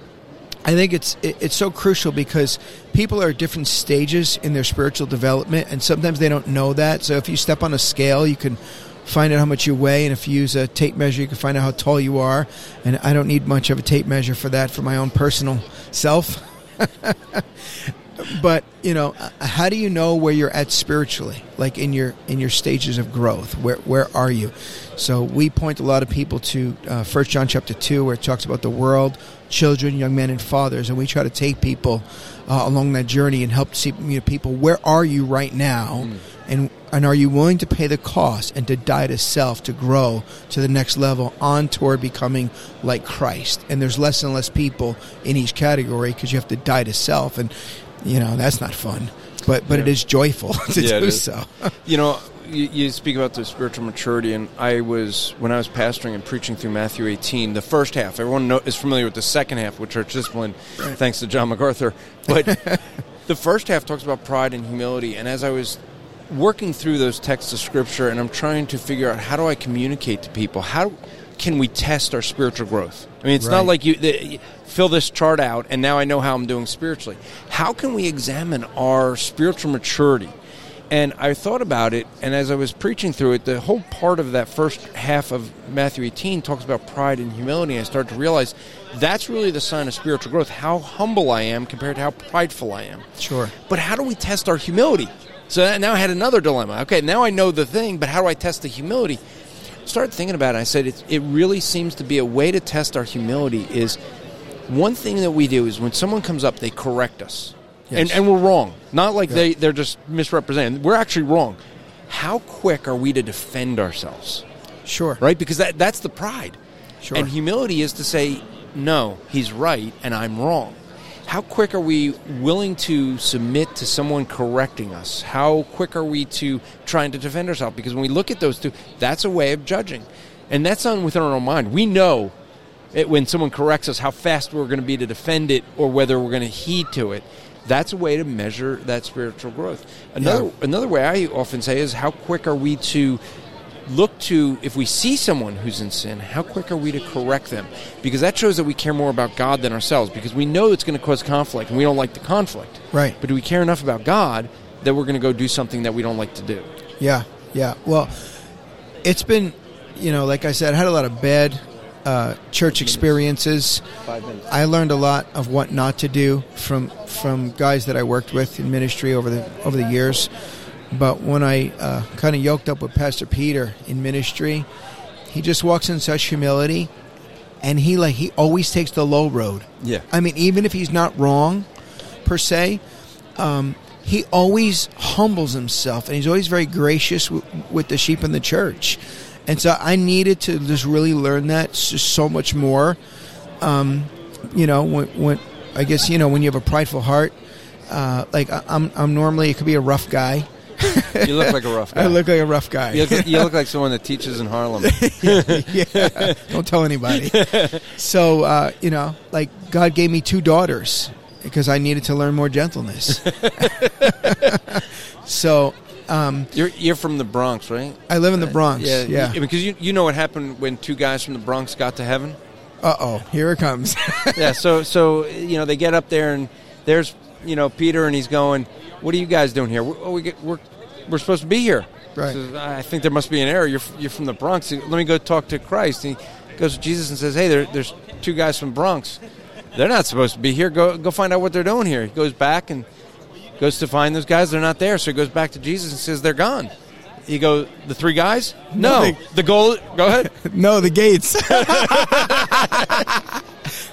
[SPEAKER 5] I think it's it, it's so crucial because people are at different stages in their spiritual development, and sometimes they don't know that. So if you step on a scale, you can find out how much you weigh, and if you use a tape measure, you can find out how tall you are. And I don't need much of a tape measure for that for my own personal self. but you know uh, how do you know where you're at spiritually? Like in your in your stages of growth where where are you? So we point a lot of people to uh, first john chapter 2 where it talks about the world children young men and fathers and we try to take people uh, along that journey and help see you know, people where are you right now? And and are you willing to pay the cost and to die to self to grow to the next level on toward becoming like Christ? And there's less and less people in each category because you have to die to self, and you know that's not fun. but but it
[SPEAKER 1] Yeah.
[SPEAKER 5] is joyful to
[SPEAKER 1] Yeah,
[SPEAKER 5] do so.
[SPEAKER 1] You know, you, you speak about the spiritual maturity, and I was when I was pastoring and preaching through Matthew 18, the first half. Everyone know, is familiar with the second half with church discipline, thanks to John MacArthur. But the first half talks about pride and humility, and as I was working through those texts of scripture, and I'm trying to figure out how do I communicate to people, how can we test our spiritual growth? I mean, it's not like you, the, fill this chart out, and now I know how I'm doing spiritually. How can we examine our spiritual maturity? And I thought about it, and as I was preaching through it, the whole part of that first half of Matthew 18 talks about pride and humility. And I started to realize that's really the sign of spiritual growth how humble I am compared to how prideful I am.
[SPEAKER 5] Sure.
[SPEAKER 1] But how do we test our humility? So now I had another dilemma. Okay, now I know the thing, but how do I test the humility? Started thinking about it. I said it, it really seems to be a way to test our humility is one thing that we do is when someone comes up, they correct us. And,
[SPEAKER 5] Yes.
[SPEAKER 1] and we're wrong. Not like they, they're just misrepresenting. We're actually wrong. How quick are we to defend ourselves?
[SPEAKER 5] Sure.
[SPEAKER 1] Right? Because that, that's the pride.
[SPEAKER 5] Sure.
[SPEAKER 1] And humility is to say, no, he's right and I'm wrong. How quick are we willing to submit to someone correcting us? How quick are we to trying to defend ourselves? Because when we look at those two, that's a way of judging. And that's on within our own mind. We know it, when someone corrects us how fast we're going to be to defend it or whether we're going to heed to it. That's a way to measure that spiritual growth. Another
[SPEAKER 5] Yeah.
[SPEAKER 1] another way I often say is how quick are we to look to if we see someone who's in sin, how quick are we to correct them? Because that shows that we care more about God than ourselves. Because we know it's going to cause conflict, and we don't like the conflict.
[SPEAKER 5] Right.
[SPEAKER 1] But do we care enough about God that we're going to go do something that we don't like to do?
[SPEAKER 5] Yeah, yeah. Well, it's been, you know, like I said, I had a lot of bad uh, church experiences. I learned a lot of what not to do from from guys that I worked with in ministry over the over the years. But when I uh, kind of yoked up with Pastor Peter in ministry, he just walks in such humility, and he like he always takes the low road.
[SPEAKER 1] Yeah.
[SPEAKER 5] I mean, even if he's not wrong, per se, um, he always humbles himself, and he's always very gracious w- with the sheep in the church. And so I needed to just really learn that so much more. Um, you know, when, when I guess you know when you have a prideful heart, uh, like I- I'm, I'm normally it could be a rough guy.
[SPEAKER 1] You look like a rough guy.
[SPEAKER 5] I look like a rough guy.
[SPEAKER 1] you, look, you look like someone that teaches in Harlem.
[SPEAKER 5] yeah, don't tell anybody. So uh, you know, like God gave me two daughters because I needed to learn more gentleness. so um,
[SPEAKER 1] You're, you're from the Bronx, right?
[SPEAKER 5] I live in the Bronx.
[SPEAKER 1] Yeah,
[SPEAKER 5] Yeah.
[SPEAKER 1] Because you, you know what happened when two guys from the Bronx got to heaven?
[SPEAKER 5] Uh oh, here it comes.
[SPEAKER 1] yeah, so so you know they get up there and there's you know Peter and he's going, "What are you guys doing here? We're we get, we're, we're supposed to be here."
[SPEAKER 5] Right.
[SPEAKER 1] Says, I think there must be an error. You're you're from the Bronx. Let me go talk to Christ. And he goes to Jesus and says, "Hey, there, there's two guys from Bronx. They're not supposed to be here. Go go find out what they're doing here." He goes back and goes to find those guys. They're not there. So he goes back to Jesus and says, "They're gone." He goes, "The three guys? No,
[SPEAKER 5] they-
[SPEAKER 1] the goal. Go ahead."
[SPEAKER 5] no, the gates.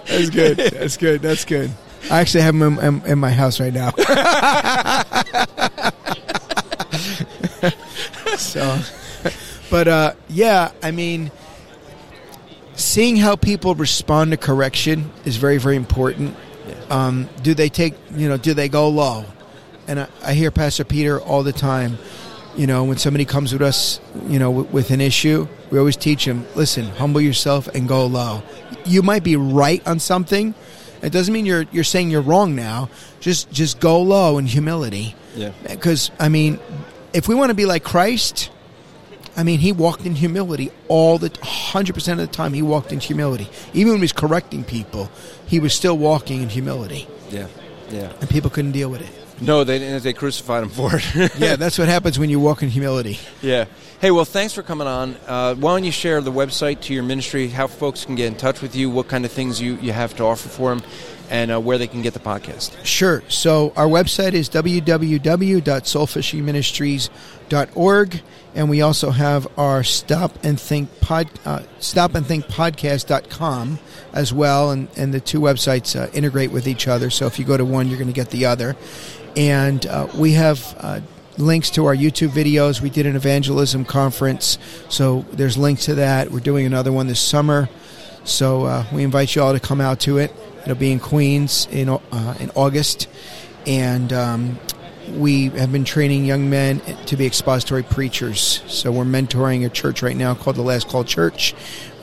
[SPEAKER 5] That's good. That's good. That's good. I actually have them in, in, in my house right now. so, but uh, yeah, I mean, seeing how people respond to correction is very, very important. Um, do they take, you know, do they go low? And I, I hear Pastor Peter all the time. You know, when somebody comes with us, you know, with, with an issue, we always teach them: listen, humble yourself and go low. You might be right on something. It doesn't mean you're you're saying you're wrong now. Just just go low in humility.
[SPEAKER 1] Yeah.
[SPEAKER 5] Because I mean, if we want to be like Christ, I mean, he walked in humility all the hundred percent of the time. He walked in humility, even when he was correcting people. He was still walking in humility,
[SPEAKER 1] Yeah, yeah.
[SPEAKER 5] and people couldn't deal with it.
[SPEAKER 1] No, they didn't. They crucified him for it.
[SPEAKER 5] Yeah, that's what happens when you walk in humility.
[SPEAKER 1] Yeah. Hey, well, thanks for coming on. Uh, why don't you share the website to your ministry, how folks can get in touch with you, what kind of things you, you have to offer for them, and uh, where they can get the podcast?
[SPEAKER 5] Sure. So our website is www.soulfishingministries.org, and we also have our Stop and Think pod, uh, Stop and Think podcast.com as well, and, and the two websites uh, integrate with each other. So if you go to one, you're going to get the other. And uh, we have uh, links to our YouTube videos. We did an evangelism conference, so there's links to that. We're doing another one this summer. So uh, we invite you all to come out to it. It'll be in Queens in uh, in August, and um, we have been training young men to be expository preachers. So we're mentoring a church right now called the Last Call Church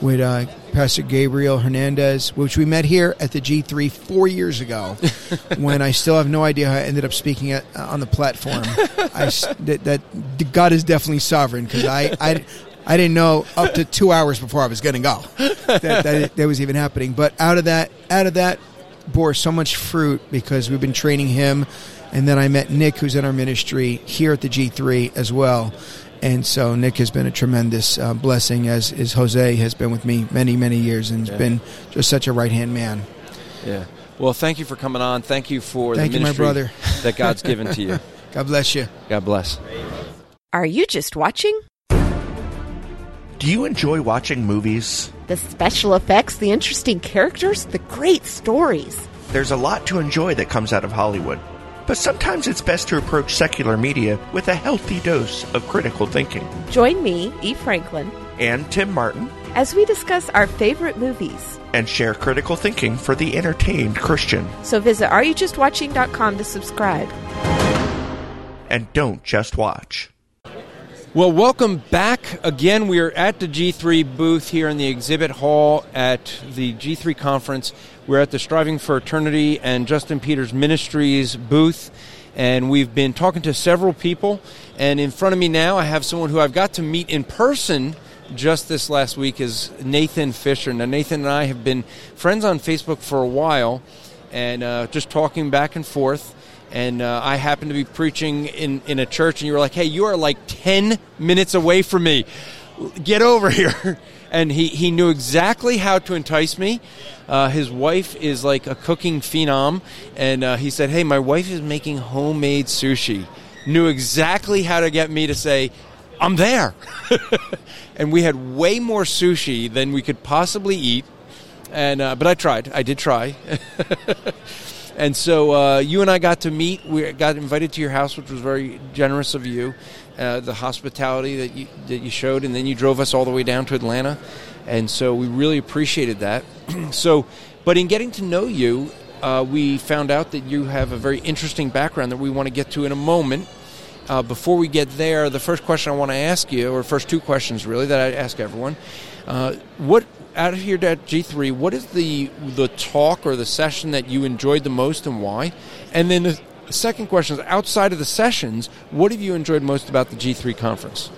[SPEAKER 5] with uh, Pastor Gabriel Hernandez, which we met here at the G3 four years ago when I still have no idea how I ended up speaking at, uh, on the platform. I, that, that God is definitely sovereign because I, I, I didn't know up to two hours before I was going to go that, that, that was even happening. But out of that, out of that, bore so much fruit because we've been training him, and then I met Nick, who's in our ministry here at the G3 as well. And so Nick has been a tremendous uh, blessing, as is Jose has been with me many, many years, and has
[SPEAKER 1] Yeah.
[SPEAKER 5] been just such a right hand man.
[SPEAKER 1] Yeah. Well, thank you for coming on. Thank you for
[SPEAKER 5] Thank
[SPEAKER 1] the
[SPEAKER 5] you, my
[SPEAKER 1] ministry
[SPEAKER 5] brother.
[SPEAKER 1] that God's given to you.
[SPEAKER 5] God bless you.
[SPEAKER 1] God bless.
[SPEAKER 6] Are you just watching?
[SPEAKER 7] Do you enjoy watching movies?
[SPEAKER 6] The special effects, the interesting characters, the great stories.
[SPEAKER 7] There's a lot to enjoy that comes out of Hollywood. But sometimes it's best to approach secular media with a healthy dose of critical thinking.
[SPEAKER 6] Join me, E. Franklin,
[SPEAKER 7] And Tim Martin,
[SPEAKER 6] as we discuss our favorite movies.
[SPEAKER 7] and share critical thinking for the entertained Christian.
[SPEAKER 6] So visit areyoujustwatching.com to subscribe.
[SPEAKER 7] And don't just watch.
[SPEAKER 1] Well, welcome back again. We are at the G3 booth here in the exhibit hall at the G3 conference. We're at the Striving for Eternity and Justin Peters Ministries booth, and we've been talking to several people. And in front of me now, I have someone who I've got to meet in person just this last week is Nathan Fisher. Now, Nathan and I have been friends on Facebook for a while, and uh, just talking back and forth and uh, I happened to be preaching in, in a church, and you were like, "Hey, you are like ten minutes away from me. Get over here." And he, he knew exactly how to entice me. Uh, his wife is like a cooking phenom, and uh, he said, "Hey, my wife is making homemade sushi." Knew exactly how to get me to say, "I'm there." and we had way more sushi than we could possibly eat. And uh, but I tried. I did try. And so uh, you and I got to meet. We got invited to your house, which was very generous of you. Uh, the hospitality that you that you showed, and then you drove us all the way down to Atlanta, and so we really appreciated that. so, but in getting to know you, uh, we found out that you have a very interesting background that we want to get to in a moment. Uh, before we get there, the first question I want to ask you, or first two questions really that I ask everyone, uh, what out of here at G3, what is the the talk or the session that you enjoyed the most and why? And then the second question is outside of the sessions, what have you enjoyed most about the G3 conference?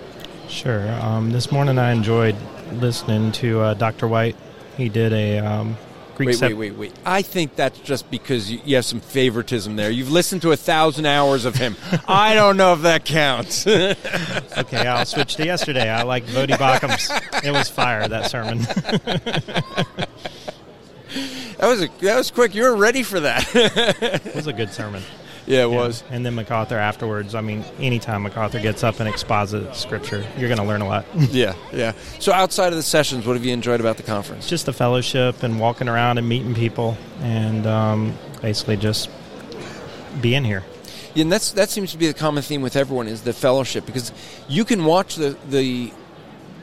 [SPEAKER 8] Sure. Um, this morning I enjoyed listening to uh, Dr. White. He did a um, Greek
[SPEAKER 1] Wait,
[SPEAKER 8] sep-
[SPEAKER 1] wait, wait, wait. I think that's just because you, you have some favoritism there. You've listened to a thousand hours of him. I don't know if that counts.
[SPEAKER 8] Okay, I'll switch to yesterday. I like Voddie Baucham's. It was fire that sermon.
[SPEAKER 1] That was a, that was quick. You were ready for that.
[SPEAKER 8] it was a good sermon.
[SPEAKER 1] Yeah, it was.
[SPEAKER 8] And then MacArthur afterwards. I mean, anytime MacArthur gets up and exposits scripture, you're going to learn a lot.
[SPEAKER 1] yeah, yeah. So outside of the sessions, what have you enjoyed about the conference?
[SPEAKER 8] just the fellowship and walking around and meeting people and um, basically just being here.
[SPEAKER 1] Yeah, and that's that seems to be the common theme with everyone is the fellowship because you can watch the the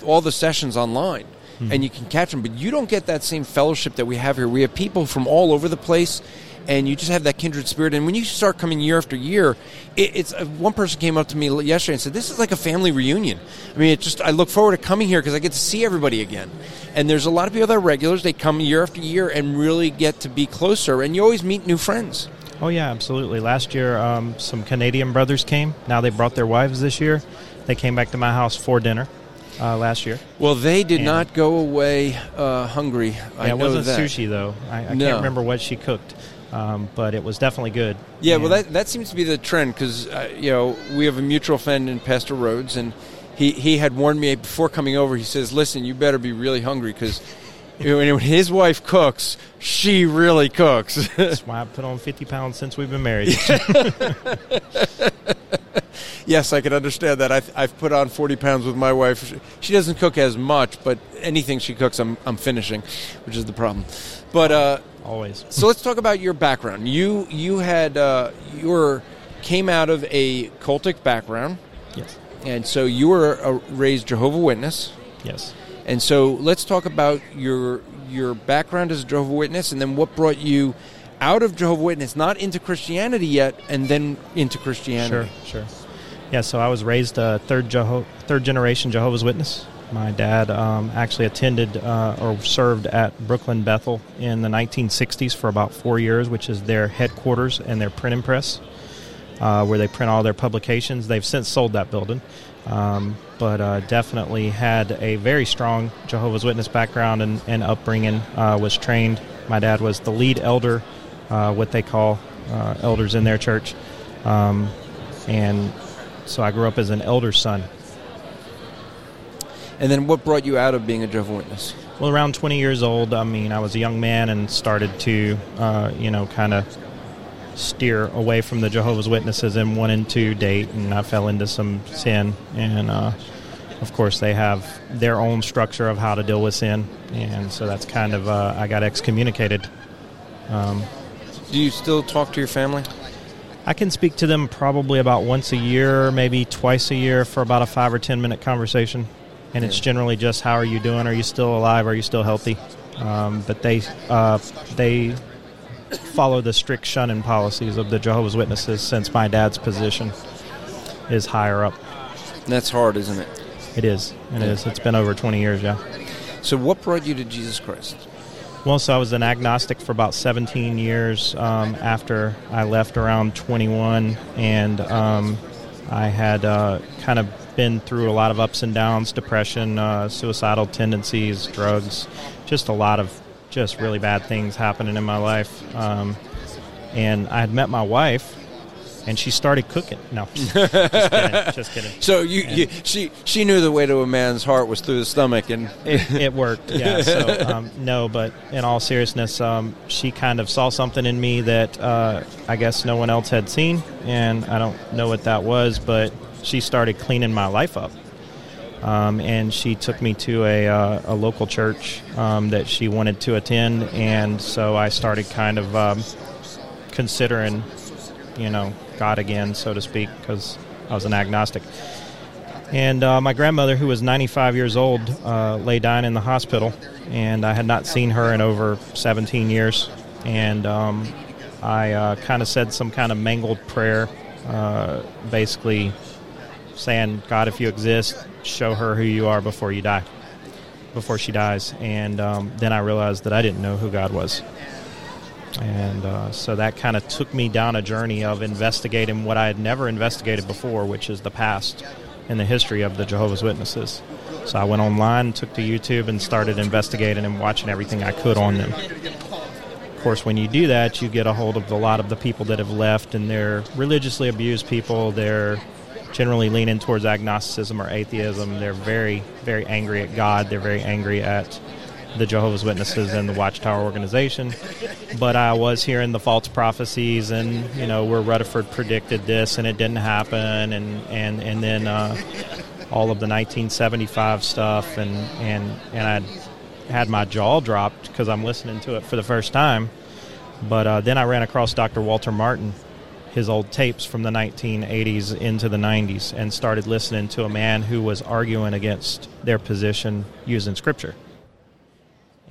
[SPEAKER 1] all the sessions online and you can catch them, but you don't get that same fellowship that we have here. We have people from all over the place. And you just have that kindred spirit. And when you start coming year after year, it, it's uh, one person came up to me yesterday and said, "This is like a family reunion." I mean, it just I look forward to coming here because I get to see everybody again. And there's a lot of people that are regulars. They come year after year and really get to be closer. And you always meet new friends.
[SPEAKER 8] Oh yeah, absolutely. Last year, um, some Canadian brothers came. Now they brought their wives this year. They came back to my house for dinner uh, last year.
[SPEAKER 1] Well, they did
[SPEAKER 8] And-
[SPEAKER 1] not go away uh, hungry. I
[SPEAKER 8] it
[SPEAKER 1] know
[SPEAKER 8] wasn't
[SPEAKER 1] that.
[SPEAKER 8] sushi though. I, I
[SPEAKER 1] No.
[SPEAKER 8] can't remember what she cooked, um, but it was definitely good.
[SPEAKER 1] Yeah, well, that that seems to be the trend because uh, you know we have a mutual friend in Pastor Rhodes, and he he had warned me before coming over. He says, "Listen, you better be really hungry because." When his wife cooks, she really cooks.
[SPEAKER 8] That's why I put on 50 pounds since we've been married.
[SPEAKER 1] yes, I can understand that. I've, I've put on 40 pounds with my wife. She doesn't cook as much, but anything she cooks, I'm, I'm finishing, which is the problem. But uh,
[SPEAKER 8] Always.
[SPEAKER 1] so let's talk about your background. You you had uh, you were came out of a cultic background,
[SPEAKER 8] Yes.
[SPEAKER 1] and so you were a raised Jehovah Witness.
[SPEAKER 8] Yes.
[SPEAKER 1] And so let's talk about your your background as a Jehovah Witness, and then what brought you out of Jehovah Witness, not into Christianity yet, and then into Christianity.
[SPEAKER 8] Sure, sure. Yeah, so I was raised a third Jeho- third generation Jehovah's Witness. My dad um, actually attended uh, or served at Brooklyn Bethel in the 1960s for about four years, which is their headquarters and their printing press, uh, where they print all their publications. They've since sold that building, um, but uh, definitely had a very strong Jehovah's Witness background and, and upbringing. Uh, was trained. My dad was the lead elder, uh, what they call uh, elders in their church, um, and so I grew up as an elder son.
[SPEAKER 1] And then what brought you out of being a Jehovah Witness?
[SPEAKER 8] Well, around 20 years old, I mean, I was a young man and started to, uh, you know, kind of steer away from the Jehovah's Witnesses and wanted to date, and I fell into some sin. And uh, of course, they have their own structure of how to deal with sin, and so that's kind of uh, I got excommunicated. Um,
[SPEAKER 1] Do you still talk to your family?
[SPEAKER 8] I can speak to them probably about once a year, maybe twice a year, for about a five or ten minute conversation and it's generally just how are you doing? Are you still alive? Are you still healthy? Um, but they uh, they follow the strict shunning policies of the Jehovah's Witnesses since my dad's position is higher up.
[SPEAKER 1] That's hard, isn't it?
[SPEAKER 8] It is. It is. It's been over 20 years, yeah.
[SPEAKER 1] So, what brought you to Jesus Christ?
[SPEAKER 8] Well, so I was an agnostic for about 17 years um, after I left around 21, and um, I had uh, kind of been through a lot of ups and downs depression, uh, suicidal tendencies, drugs, just a lot of just really bad things happening in my life. Um, and I had met my wife, and she started cooking. No, just kidding. Just kidding.
[SPEAKER 1] So you, you, she she knew the way to a man's heart was through the stomach, and
[SPEAKER 8] it, it worked. Yeah. So um, no, but in all seriousness, um, she kind of saw something in me that uh, I guess no one else had seen, and I don't know what that was, but she started cleaning my life up. Um, and she took me to a, uh, a local church um, that she wanted to attend, and so I started kind of um, considering, you know, God again, so to speak, because I was an agnostic. And uh, my grandmother, who was 95 years old, uh, lay dying in the hospital, and I had not seen her in over 17 years. And um, I uh, kind of said some kind of mangled prayer, uh, basically saying, God, if you exist, show her who you are before you die, before she dies. And um, then I realized that I didn't know who God was. And uh, so that kind of took me down a journey of investigating what I had never investigated before, which is the past and the history of the Jehovah's Witnesses. So I went online, took to YouTube, and started investigating and watching everything I could on them. Of course, when you do that, you get a hold of a lot of the people that have left, and they're religiously abused people. They're generally leaning towards agnosticism or atheism. They're very, very angry at God. They're very angry at the Jehovah's Witnesses and the Watchtower organization. But I was hearing the false prophecies, and you know, where Rutherford predicted this and it didn't happen, and and and then uh, all of the 1975 stuff, and and and I had my jaw dropped because I'm listening to it for the first time. But uh, then I ran across Dr. Walter Martin his old tapes from the 1980s into the 90s and started listening to a man who was arguing against their position using scripture.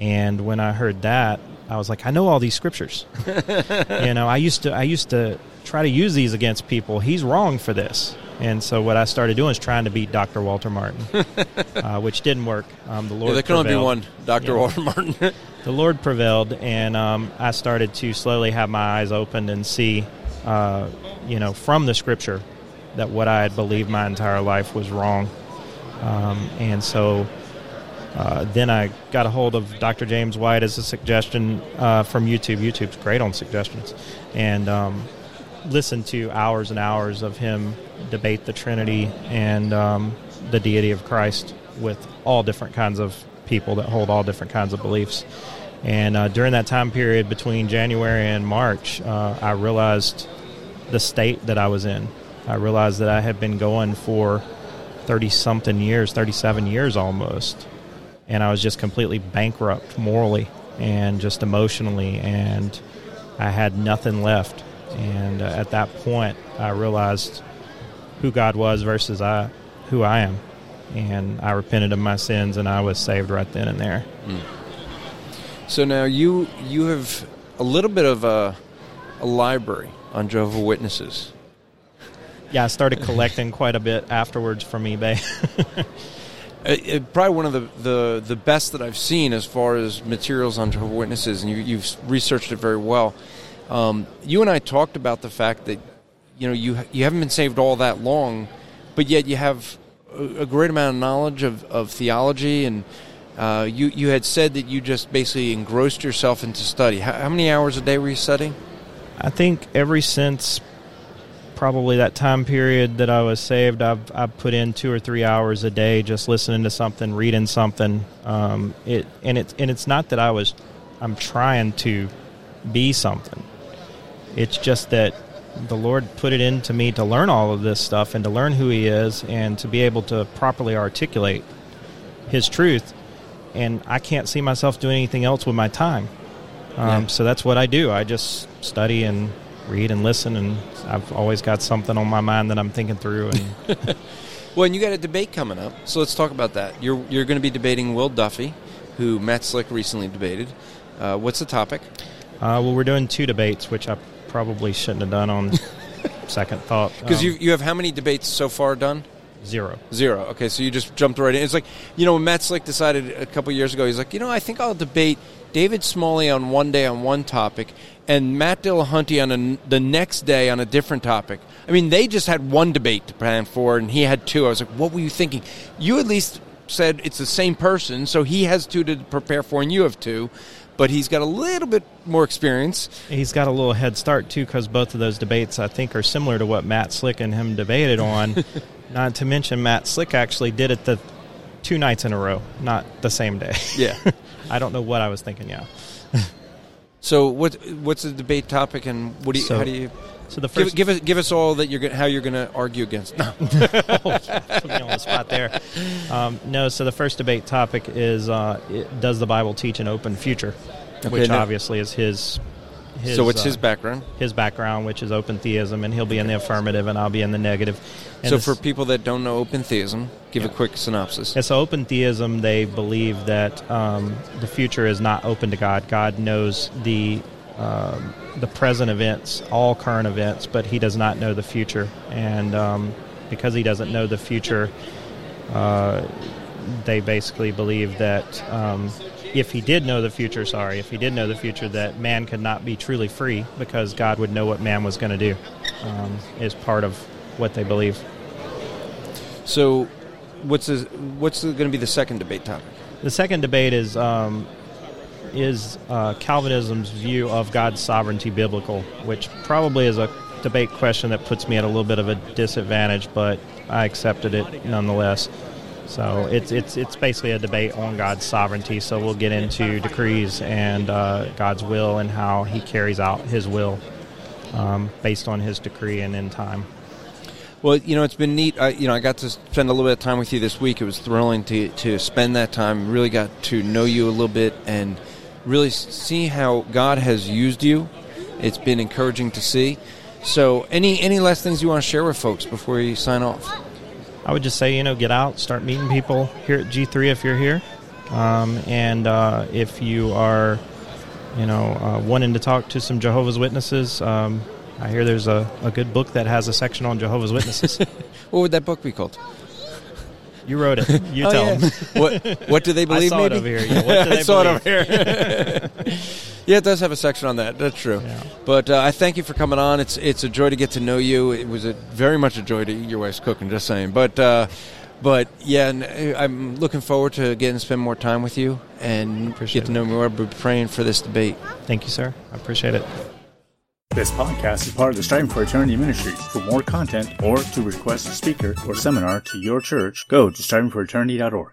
[SPEAKER 8] And when I heard that, I was like, I know all these scriptures. you know, I used to I used to try to use these against people. He's wrong for this. And so what I started doing is trying to beat Dr. Walter Martin, uh, which didn't work. Um, the Lord
[SPEAKER 1] yeah, there can only be one Dr.
[SPEAKER 8] Yeah.
[SPEAKER 1] Walter Martin.
[SPEAKER 8] the Lord prevailed, and um, I started to slowly have my eyes opened and see, uh, you know, from the Scripture, that what I had believed my entire life was wrong. Um, and so uh, then I got a hold of Dr. James White as a suggestion uh, from YouTube. YouTube's great on suggestions, and um, listened to hours and hours of him debate the Trinity and um, the deity of Christ with all different kinds of people that hold all different kinds of beliefs. And uh, during that time period between January and March, uh, I realized the state that I was in. I realized that I had been going for 30 something years, 37 years almost. And I was just completely bankrupt morally and just emotionally. And I had nothing left. And uh, at that point, I realized who God was versus I, who I am. And I repented of my sins and I was saved right then and there.
[SPEAKER 1] So now you you have a little bit of a, a library on Jehovah Witnesses.
[SPEAKER 8] Yeah, I started collecting quite a bit afterwards from eBay.
[SPEAKER 1] It, it- probably one of the, the, the best that I've seen as far as materials on Jehovah Witnesses, and you, you've researched it very well. Um, you and I talked about the fact that you know you you haven't been saved all that long, but yet you have a, a great amount of knowledge of, of theology, and uh, you you had said that you just basically engrossed yourself into study. How, how many hours a day were you studying?
[SPEAKER 8] I think ever since probably that time period that I was saved, I've I've put in two or three hours a day just listening to something, reading something. Um, it and it's and it's not that I was I'm trying to be something. It's just that the Lord put it into me to learn all of this stuff and to learn who He is and to be able to properly articulate His truth. And I can't see myself doing anything else with my time. Um,
[SPEAKER 1] Yeah.
[SPEAKER 8] So that's what I do. I just study and read and listen, and I've always got something on my mind that I'm thinking through. And
[SPEAKER 1] Well, and you got a debate coming up, so let's talk about that. You're you're going to be debating Will Duffy, who Matt Slick recently debated. Uh, what's the topic?
[SPEAKER 8] uh, well, we're doing two debates, which I probably shouldn't have done on second thought.
[SPEAKER 1] Because
[SPEAKER 8] Um,
[SPEAKER 1] you you have how many debates so far done?
[SPEAKER 8] Zero.
[SPEAKER 1] Zero. Okay, so you just jumped right in. It's like you know when Matt Slick decided a couple years ago, he's like, you know, I think I'll debate David Smalley on one day on one topic, and Matt Dillahunty on a, the next day on a different topic. I mean, they just had one debate to plan for, and he had two. I was like, what were you thinking? You at least said it's the same person, so he has two to prepare for, and you have two. But he's got a little bit more experience.
[SPEAKER 8] He's got a little head start too, because both of those debates I think are similar to what Matt Slick and him debated on. not to mention Matt Slick actually did it the two nights in a row, not the same day.
[SPEAKER 1] Yeah.
[SPEAKER 8] I don't know what I was thinking. Yeah.
[SPEAKER 1] So what what's the debate topic, and what do you,
[SPEAKER 8] So-
[SPEAKER 1] how do you?
[SPEAKER 8] So the first
[SPEAKER 1] give us give us all that you're gonna, how you're going to argue against. No.
[SPEAKER 8] put me on the spot there. Um, no, so the first debate topic is uh, it, does the Bible teach an open future,
[SPEAKER 1] Okay,
[SPEAKER 8] which
[SPEAKER 1] now-
[SPEAKER 8] obviously is his. His
[SPEAKER 1] so what's
[SPEAKER 8] uh,
[SPEAKER 1] his background?
[SPEAKER 8] His background, which is open theism, and he'll be in the affirmative, and I'll be in the negative. And
[SPEAKER 1] so
[SPEAKER 8] this-
[SPEAKER 1] for people that don't know open theism, give a quick synopsis.
[SPEAKER 8] Yeah, so open theism, they believe that um, the future is not open to God. God knows the um, the present events, all current events, but He does not know the future. And um, because He doesn't know the future, uh, they basically believe that um, if He did know the future, sorry, if He did know the future, that man could not be truly free because God would know what man was going to do. Um, is part of what they believe.
[SPEAKER 1] So what's the, what's going to be the second debate topic?
[SPEAKER 8] The second debate is um, is uh, Calvinism's view of God's sovereignty biblical, which probably is a debate question that puts me at a little bit of a disadvantage, but I accepted it nonetheless. So it's it's it's basically a debate on God's sovereignty. So we'll get into decrees and uh, God's will and how He carries out His will um, based on His decree and in time.
[SPEAKER 1] Well, you know, it's been neat. I, you know, I got to spend a little bit of time with you this week. It was thrilling to to spend that time. Really got to know you a little bit and really see how God has used you. It's been encouraging to see. So, any any last things you want to share with folks before you sign off?
[SPEAKER 8] I would just say, you know, get out, start meeting people here at G3 if you're here. Um, and uh, if you are, you know, uh, wanting to talk to some Jehovah's Witnesses, um, I hear there's a, a good book that has a section on Jehovah's Witnesses.
[SPEAKER 1] What would that book be called?
[SPEAKER 8] you wrote it. You
[SPEAKER 1] Oh,
[SPEAKER 8] tell
[SPEAKER 1] yeah.
[SPEAKER 8] them.
[SPEAKER 1] what what do they believe?
[SPEAKER 8] I saw it over here. Yeah, what do
[SPEAKER 1] I
[SPEAKER 8] they
[SPEAKER 1] saw it over here. Yeah, it does have a section on that. That's true.
[SPEAKER 8] Yeah.
[SPEAKER 1] But uh, I thank you for coming on. It's it's a joy to get to know you. It was a very much a joy to eat your wife's cooking. Just saying. But uh, but yeah, and uh, I'm looking forward to getting to spend more time with you and
[SPEAKER 8] Appreciate
[SPEAKER 1] get to
[SPEAKER 8] it.
[SPEAKER 1] know more. But praying for this debate.
[SPEAKER 8] Thank you, sir. I appreciate it.
[SPEAKER 2] This podcast is part of the Striving for Eternity Ministry. For more content or to request a speaker or seminar to your church, go to strivingforeternity.org.